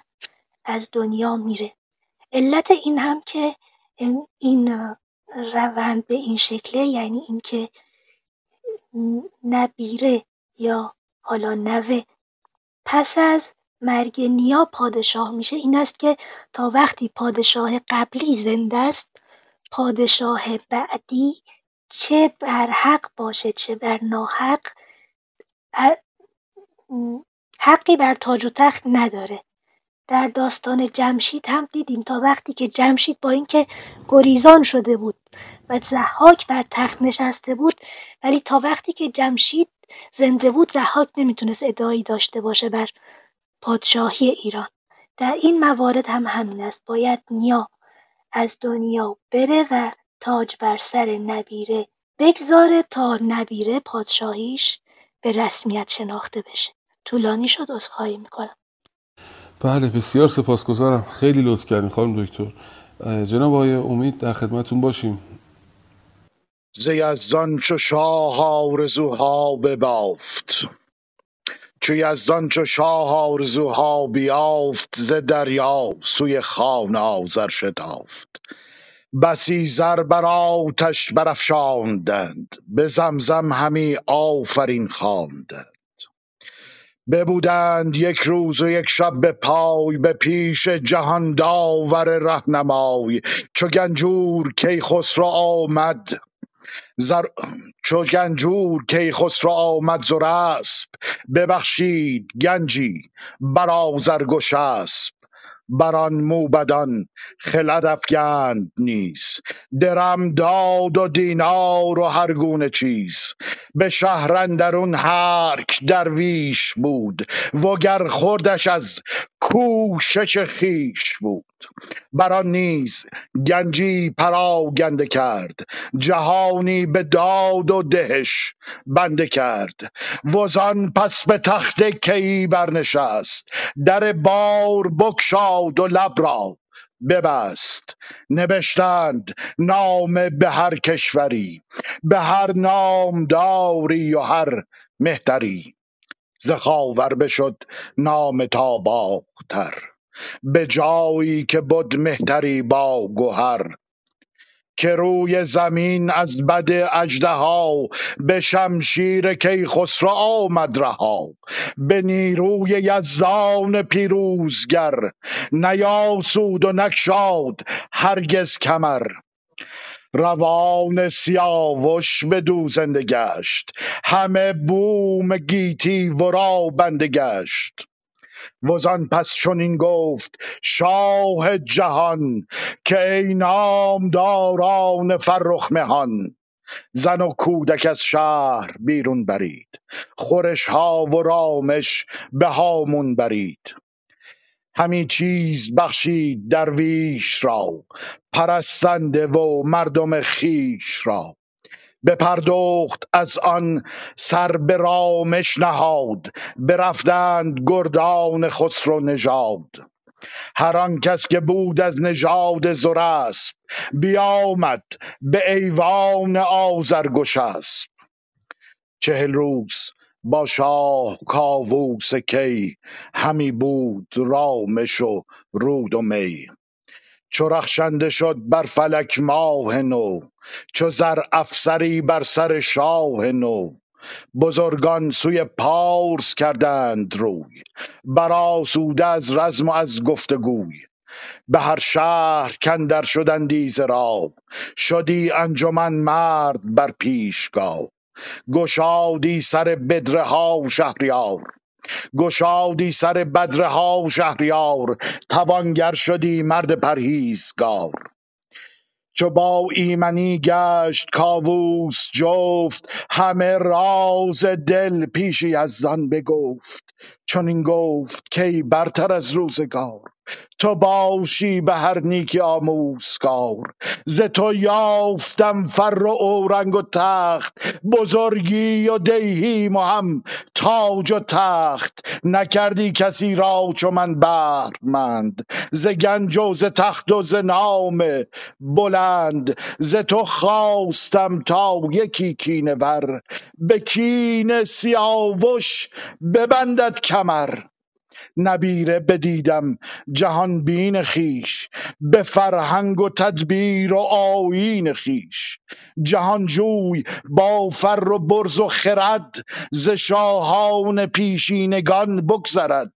از دنیا میره. علت این هم که این روند به این شکله یعنی اینکه نبیره یا حالا نوه پس از مرگ نیا پادشاه میشه. این است که تا وقتی پادشاه قبلی زنده است پادشاه بعدی چه بر حق باشه چه بر ناحق حقی بر تاج و تخت نداره. در داستان جمشید هم دیدیم تا وقتی که جمشید با اینکه گریزان شده بود و ضحاک بر تخت نشسته بود ولی تا وقتی که جمشید زنده بود ضحاک نمی‌تونست ادعایی داشته باشه بر پادشاهی ایران. در این موارد هم همین است. باید نیا از دنیا بره و تاج بر سر نبیره بگذاره تا نبیره پادشاهیش به رسمیت شناخته بشه. طولانی شد عذرخواهی می‌کنم. بله بسیار سپاسگزارم. خیلی لطف کردین خانم دکتر. جناب آقای امید در خدمتون باشیم. ز یزدان چو شاه آرزوها ببافت. چو یزدان چو شاه آرزوها بیافت ز دریا سوی خان آذر شتافت. بسی زر بر آتش برافشاندند به زمزم همی آفرین خواندند. ببودند یک روز و یک شب به پای به پیش جهان داور رهنمای چو گنجور کیخسرو آمد زر... چو گنجور کیخسرو آمد ز ببخشید گنجی بر آذرگشسپ بر آن موبدان خلد افگند نیز. درم داد و دینار و هر گونه چیز. به شهر اندرون هرک درویش بود وگر خوردش از کوشش خویش بود. بر آن نیز گنجی پراگنده کرد جهانی به داد و دهش بنده کرد. وزان پس به تخت کیی برنشست در بار بگشاد و لب را ببست. نبشتند نامه به هر کشوری به هر نامداری و هر مهتری. ز خاور بشد نام تا باختر. به جایی که بد مهتری با گهر که روی زمین از بد اژدها به شمشیر کیخسرو آمد رها به نیروی یزدان پیروزگر نیاسود و نگشاد هرگز کمر. روان سیاوش بدو زنده گشت همه بوم گیتی ورا بنده گشت. وزان پس چنین گفت شاه جهان که ای نامداران فرخ مهان زن و کودک از شهر بیرون برید خورش ها و رامش به هامون برید. همی چیز بخشید درویش را پرستنده و مردم خیش را. بپردخت از آن سر به رامش نهاد برفتند گردان خسرو نژاد. هر آن کس که بود از نژاد زرسپ بیامد به ایوان آذرگشسپ چهل روز با شاه کاووس کی همی بود رامش و رود و می. چو رخشنده شد بر فلک ماه نو چو زر افسری بر سر شاه نو. بزرگان سوی پارس کردند روی برآسوده از رزم و از گفت و گوی به هر شهر کاندر شدندی ز راه شدی انجمن مرد بر پیشگاه. گشادی سر بدره ها شهریار. گشادی سر بدره ها شهریار توانگر شدی مرد پرهیزگار. چو با ایمنی گشت کاووس جفت همه راز دل پیش یزدان بگفت. چنین گفت کای برتر از روزگار؟ تو باشی به هر نیکی آموزگار. ز تو یافتم فر و اورنگ و تخت بزرگی و دیهیم و هم تاج و تخت. نکردی کسی را چو من بهرمند. ز گنج و ز تخت و ز نام بلند. ز تو خواستم تا یکی کینه ور. به کین سیاوش ببندد کمر. نبیره بدیدم جهان بین خویش به فرهنگ و تدبیر و آیین خویش. جهانجوی با فر و برز و خرد ز شاهان پیشینگان بگذرد.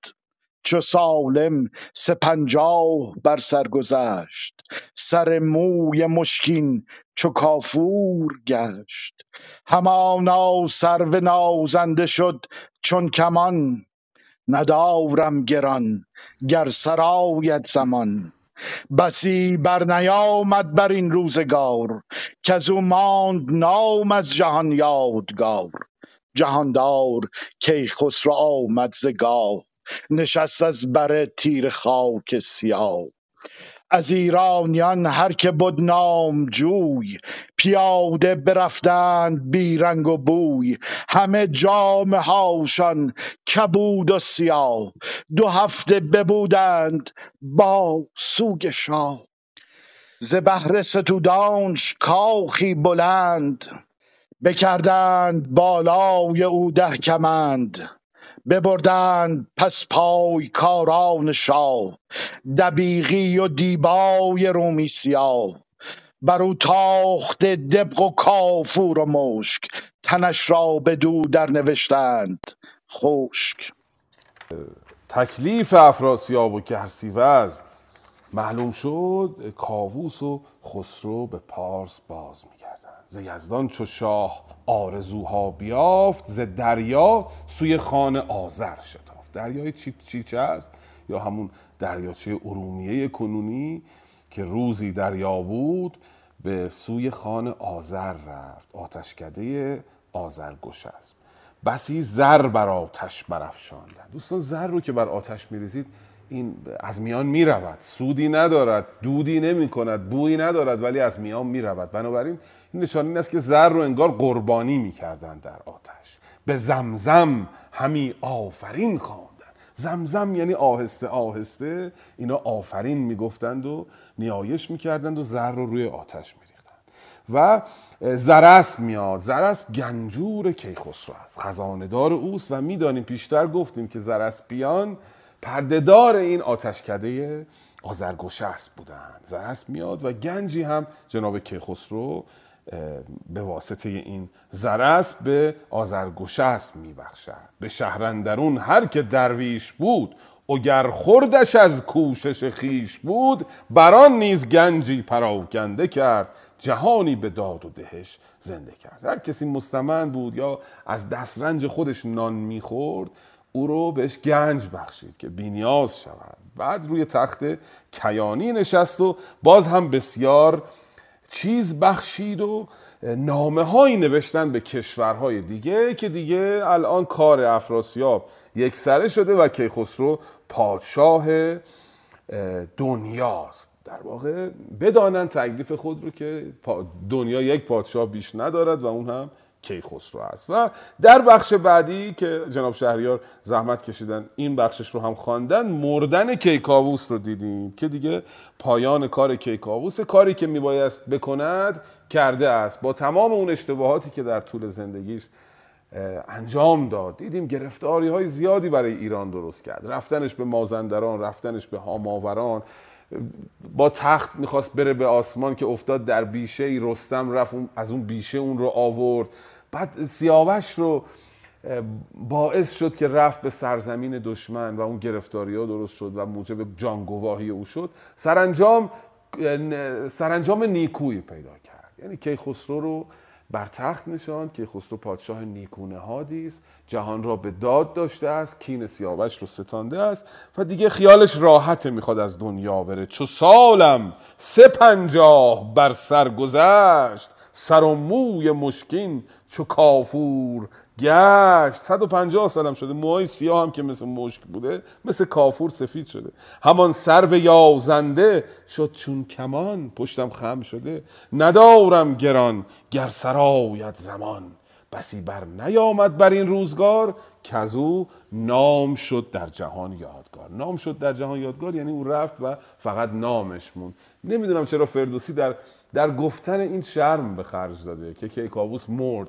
چو سالم سپنجاه بر سر گذشت سر موی مشکین چو کافور گشت. همانا سرو نازنده شد چون کمان ندارم گران گر سرآید زمان. بسی بر نیامد بر این روزگار کز او ماند نام از جهان یادگار. جهاندار کیخسرو آمد ز گاه نشست از بر تیره خاک سیاه. از ایرانیان هر که بد نامجوی پیاده برفتند بی رنگ و بوی. همه جامه هاشان کبود و سیاه دو هفته ببودند با سوگ شاه. ز بهر ستودانش کاخی بلند بکردند بالای او ده کمند. ببردند پس پای کاران شاه دبیقی و دیبای رومی سیاه. بر او تاخته دبق و کافور و مشک تنش را بدو در نوشتند خشک. تکلیف افراسیاب و گرسیوز معلوم شد کاووس و خسرو به پارس باز میگردند. ز یزدان چو شاه آرزوها بیافت ز دریا سوی خان آذر شتافت. دریای چی چیچه است؟ یا همون دریاچه ارومیه کنونی که روزی دریا بود به سوی خان آذر رفت. آتشکده آذرگشسپ بسی زر بر آتش برافشاندند دوستان زر رو که بر آتش میریزید این از میان می‌رود. سودی ندارد دودی نمی کند بویی ندارد ولی از میان می‌رود. بنابراین این نشانه این است که زر رو انگار قربانی می‌کردند در آتش. به زمزم همی آفرین خواندند. زمزم یعنی آهسته آهسته اینا آفرین می‌گفتند و نیایش می‌کردند و زر رو روی آتش میریختند. و زرست میاد. زرست گنجور کیخسرو است. خزاندار اوست و می‌دانیم پیشتر گفتیم که زرسپیان پردهدار این آتشکده آزرگوشست بودند. زرست میاد و گنجی هم جناب کیخسرو به واسطه این زرست به آزرگوشست میبخشد. به شهرندرون هر که درویش بود اگر خوردش از کوشش خیش بود بران نیز گنجی پراکنده کرد. جهانی به داد و دهش زنده کرد. هر کسی مستمند بود یا از دسترنج خودش نان می‌خورد او رو بهش گنج بخشید که بینیاز شود. بعد روی تخت کیانی نشست و باز هم بسیار چیز بخشید و نامه هایی نوشتن به کشورهای دیگه که دیگه الان کار افراسیاب یک سره شده و کیخسرو پادشاه دنیاست. در واقع بدانن تکلیف خود رو که دنیا یک پادشاه بیش ندارد و اون هم کیخسرو است. و در بخش بعدی که جناب شهریار زحمت کشیدن این بخشش رو هم خواندن مردن کیکاووس رو دیدیم که دیگه پایان کار کیکاووس کاری که میبایست بکند کرده است. با تمام اون اشتباهاتی که در طول زندگیش انجام داد. دیدیم گرفتاری های زیادی برای ایران درست کرد. رفتنش به مازندران رفتنش به هاماوران. با تخت می‌خواست بره به آسمان که افتاد در بیشه ای رستم رفت از اون بیشه اون رو آورد. بعد سیاوش رو باعث شد که رفت به سرزمین دشمن و اون گرفتاری ها درست شد و موجب جانگواهی او شد. سرانجام سرانجام نیکویی پیدا کرد. یعنی کیخسرو رو بر تخت نشان که خسرو پادشاه نیکونه است. جهان را به داد داشته است کین سیاوش رو ستانده است و دیگه خیالش راحت می‌خواد از دنیا بره. چو سالم سه پنجاه بر سر گذشت سر و موی مشکین چو کافور گشت. 150 سالم شده. موهای سیاه هم که مثل مشک بوده مثل کافور سفید شده. همان سر یازنده شد چون کمان. پشتم خم شده. ندارم گران گر سرایت زمان. بسی بر نیامد بر این روزگار که او نام شد در جهان یادگار. نام شد در جهان یادگار یعنی او رفت و فقط نامش مون نمی‌دونم چرا فردوسی در در گفتن این شرم به خرج داده که کیکاووس مرد.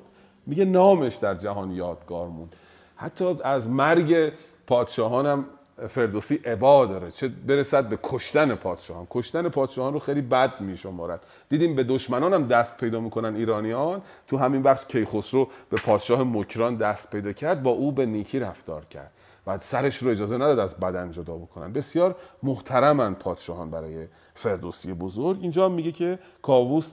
میگه نامش در جهان یادگار موند. حتی از مرگ پادشاهانم فردوسی عبا داره. چه برسد به کشتن پادشاهان. کشتن پادشاهان رو خیلی بد میشمارد. دیدیم به دشمنان هم دست پیدا می‌کنن ایرانیان. تو همین بخش کیخسرو به پادشاه مکران دست پیدا کرد با او به نیکی رفتار کرد. و سرش رو اجازه نداد از بدن جدا بکنن. بسیار محترمن پادشاهان برای فردوسی بزرگ. اینجا میگه که کاووس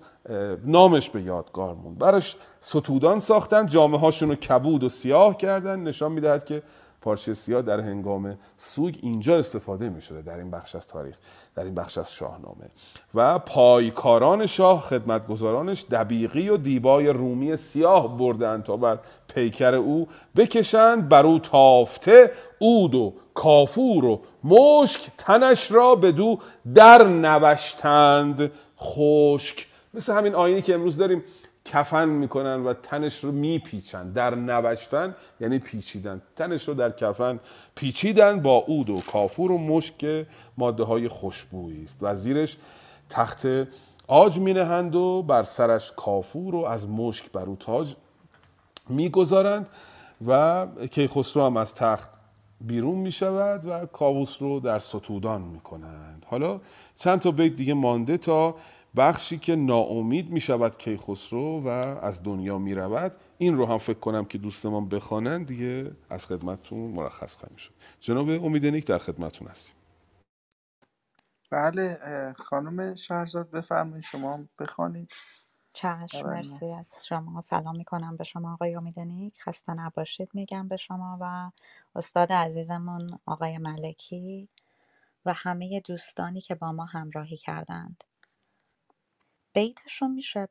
نامش به یادگار موند. براش ستودان ساختن جامعه هاشون رو کبود و سیاه کردن. نشان می‌دهد که پارچه سیاه در هنگام سوگ اینجا استفاده می شده در این بخش از تاریخ در این بخش از شاهنامه. و پایکاران شاه خدمتگزارانش دبیقی و دیبای رومی سیاه بردن تا بر پیکر او بکشند. بر او تافته اود و کافور و مشک تنش را به دو در نوشتند. خشک مثل همین آینی که امروز داریم کفن می‌کنن و تنش رو میپیچن. در نوشتن یعنی پیچیدن. تنش رو در کفن پیچیدن با اود و کافور و مشک ماده های خوشبویی است. و زیرش تخت آج مینهند و بر سرش کافور و از مشک بر او تاج می‌گذارند و کیخسرو هم از تخت بیرون می شود و کاووس رو در ستودان می کنند حالا چند تا بیت دیگه مانده تا بخشی که ناامید می شود کیخسرو و از دنیا می رود این رو هم فکر کنم که دوستمان بخوانند دیگه از خدمتتون مرخص خواهیم شد. جناب امید نیک در خدمتتون هستیم. بله خانم شهرزاد بفرمایید شما بخوانید. چشم مرسی از شما. سلام می‌کنم به شما آقای امیدنیک خسته نباشید میگم به شما و استاد عزیزمون آقای ملکی و همه دوستانی که با ما همراهی کردند. بیتشون میشه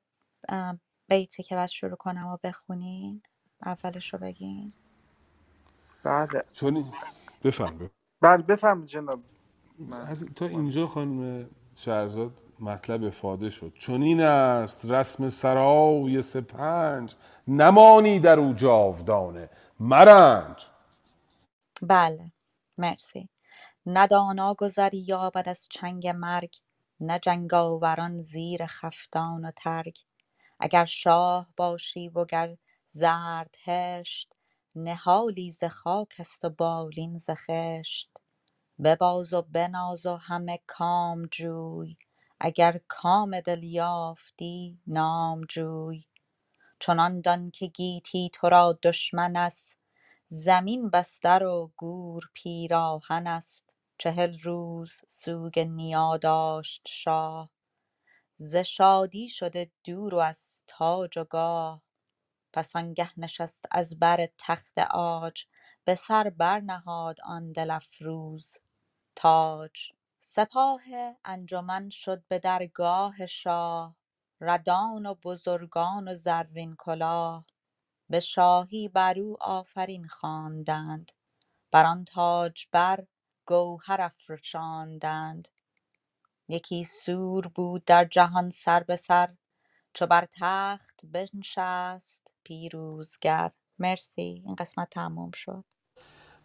بیتی که باید شروع کنم و بخونین؟ اولش رو بگین. بله. چون بفهم بله بفرمایید جناب. از تا اینجا خانم شهرزاد مطلب افاده شد. چون این است رسم سرای سپنج نمانی در او جاودانه. مرنج. بله مرسی. ندانا گذری یابد از چنگ مرگ. نه جنگاوران زیر خفتان و ترگ. اگر شاه باشی وگر زرد هشت نهالی ز خاک است و بالین ز خشت. بباز و بناز و همه کام جوی اگر کام دل یافتی نام جوی. چنان دان که گیتی تو را دشمن است زمین بستر و گور پیراهن است. چهل روز سوگ نیا داشت شاه ز شادی شده دور و از تاج و گاه. پس آنگه نشست از بر تخت عاج به سر برنهاد آن دل افروز. تاج سپاه انجمن شد به درگاه شاه ردان و بزرگان و زرین کلاه. به شاهی بر او آفرین خواندند. بر آن تاج بر گوهر افرشاندند یکی سور بود در جهان سر به سر چو بر تخت بنشست پیروزگر. مرسی این قسمت تموم شد.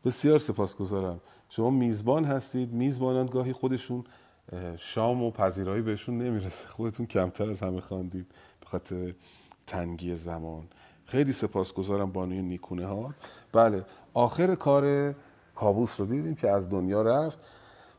بسیار سپاسگزارم. شما میزبان هستید میزبانان گاهی خودشون شام و پذیرایی بهشون نمی‌رسه. خودتون کمتر از همه خواندید به خاطر تنگی زمان. خیلی سپاسگزارم بانوی نیکونه ها بله آخر کار کابوس رو دیدیم که از دنیا رفت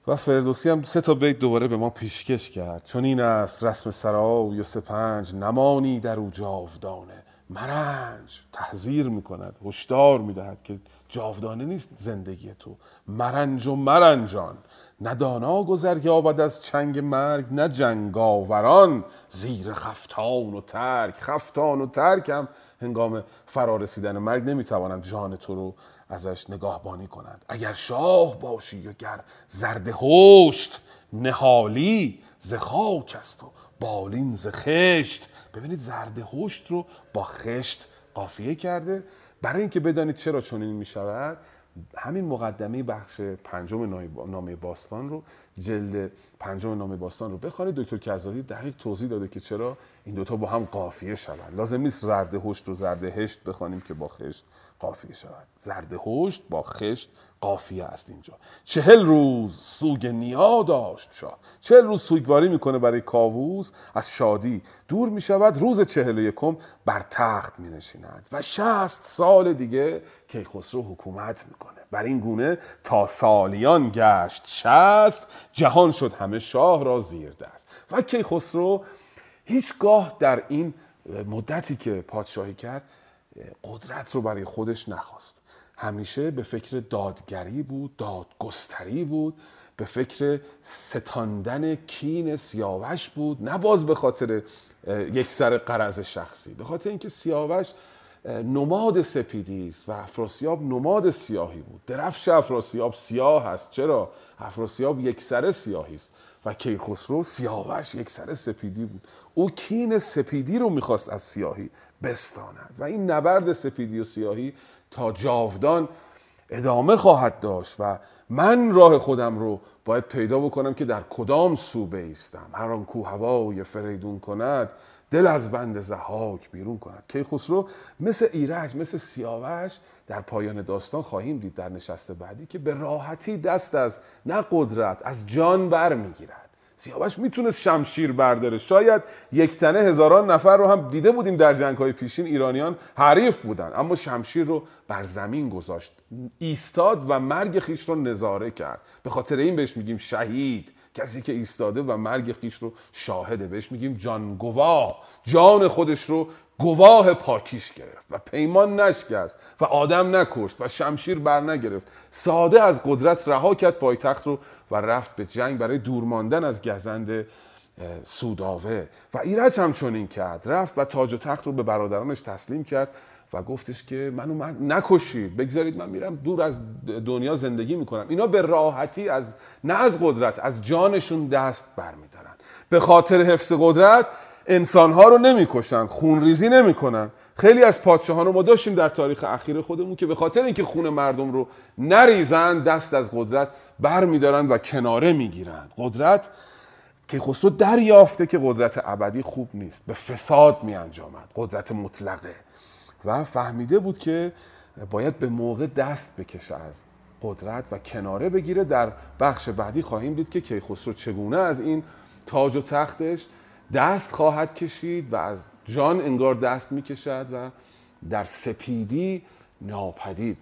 و فردوسی هم سه تا بیت دوباره به ما پیشکش کرد. چون این است رسم سرای و سپنج نمانی در او جاودانه. مرنج تحذیر می‌کند هشدار می‌دهد که جاودانه نیست زندگی تو. مرنج و مرنجان ندانا گذر یابد از چنگ مرگ نه جنگاوران. زیر خفتان و ترک خفتان و ترک هم هنگام فرارسیدن مرگ نمی‌توانند جان تو رو ازش نگاهبانی کنند. اگر شاه باشی یا گر زرد هشت نهالی ز خاک است و بالین ز خشت. ببینید زرد هشت رو با خشت قافیه کرده. برای اینکه بدانید چرا چنین می شود همین مقدمه بخش پنجم نامه باستان رو جلد پنجم نامه باستان رو بخوانید دکتر کزادی دقیق توضیح داده که چرا این دوتا با هم قافیه شوند لازم نیست زرد هشت و زرد هشت بخوانیم که با خشت قافیه شود زرد هشت با خشت قافیه است اینجا. چهل روز سوگ نیا داشت شاه. چهل روز سوگواری می‌کنه برای کاووس. از شادی دور می‌شود. روز چهل و یکم بر تخت می نشیند و شست سال دیگه کیخسرو حکومت می‌کنه. بر این گونه تا سالیان گشت شست جهان شد همه شاه را زیر دست. و کیخسرو هیچگاه در این مدتی که پادشاهی کرد قدرت رو برای خودش نخواست. همیشه به فکر دادگری بود دادگستری بود به فکر ستاندن کین سیاوش بود نه باز به خاطر یک سر قرض شخصی به خاطر اینکه سیاوش نماد سپیدی است و افراسیاب نماد سیاهی بود. درفش افراسیاب سیاه است. چرا؟ افراسیاب یک سر سیاهی است و کیخسرو سیاوش یک سر سپیدی بود. او کین سپیدی رو می‌خواست از سیاهی بستاند و این نبرد سپیدی و سیاهی تا جاودان ادامه خواهد داشت و من راه خودم رو باید پیدا بکنم که در کدام سو بیستم. هر آن کو هوای فریدون کند دل از بند زحاک بیرون کند. کیخسرو مثل ایرج مثل سیاوش در پایان داستان خواهیم دید در نشست بعدی که به راحتی دست از نه قدرت از جان بر می‌گیرد سیاوش می‌تونست شمشیر برداره. شاید یک تنه هزاران نفر رو هم دیده بودیم در جنگ های پیشین. ایرانیان حریف بودن. اما شمشیر رو بر زمین گذاشت. ایستاد و مرگ خیش رو نظاره کرد. به خاطر این بهش میگیم شهید. کسی که ایستاده و مرگ خیش رو شاهده. بهش میگیم جان گواه جان خودش رو گواه پاکیش گرفت و پیمان نشکست و آدم نکشت و شمشیر بر نگرفت ساده از قدرت رها کرد پایتخت رو و رفت به جنگ برای دور ماندن از گزند سوداوه. و ایرج هم چنین کرد. رفت و تاج و تخت رو به برادرانش تسلیم کرد و گفتش که منو من نکشید. بگذارید من میرم دور از دنیا زندگی می‌کنم. اینا به راحتی از نه از قدرت از جانشون دست برمیدارن. به خاطر حفظ قدرت انسانها رو نمی‌کشن خونریزی نمی‌کنن. خیلی از پادشاهان رو ما داشتیم در تاریخ اخیر خودمون که به خاطر اینکه خون مردم رو نریزن دست از قدرت بر میدارن و کناره می‌گیرند قدرت که خسرو دریافته که قدرت ابدی خوب نیست به فساد می انجامد قدرت مطلقه. و فهمیده بود که باید به موقع دست بکشه از قدرت و کناره بگیره. در بخش بعدی خواهیم دید که کیخسرو چگونه از این تاج و تختش دست خواهد کشید و از جان انگار دست می‌کشد و در سپیدی ناپدید.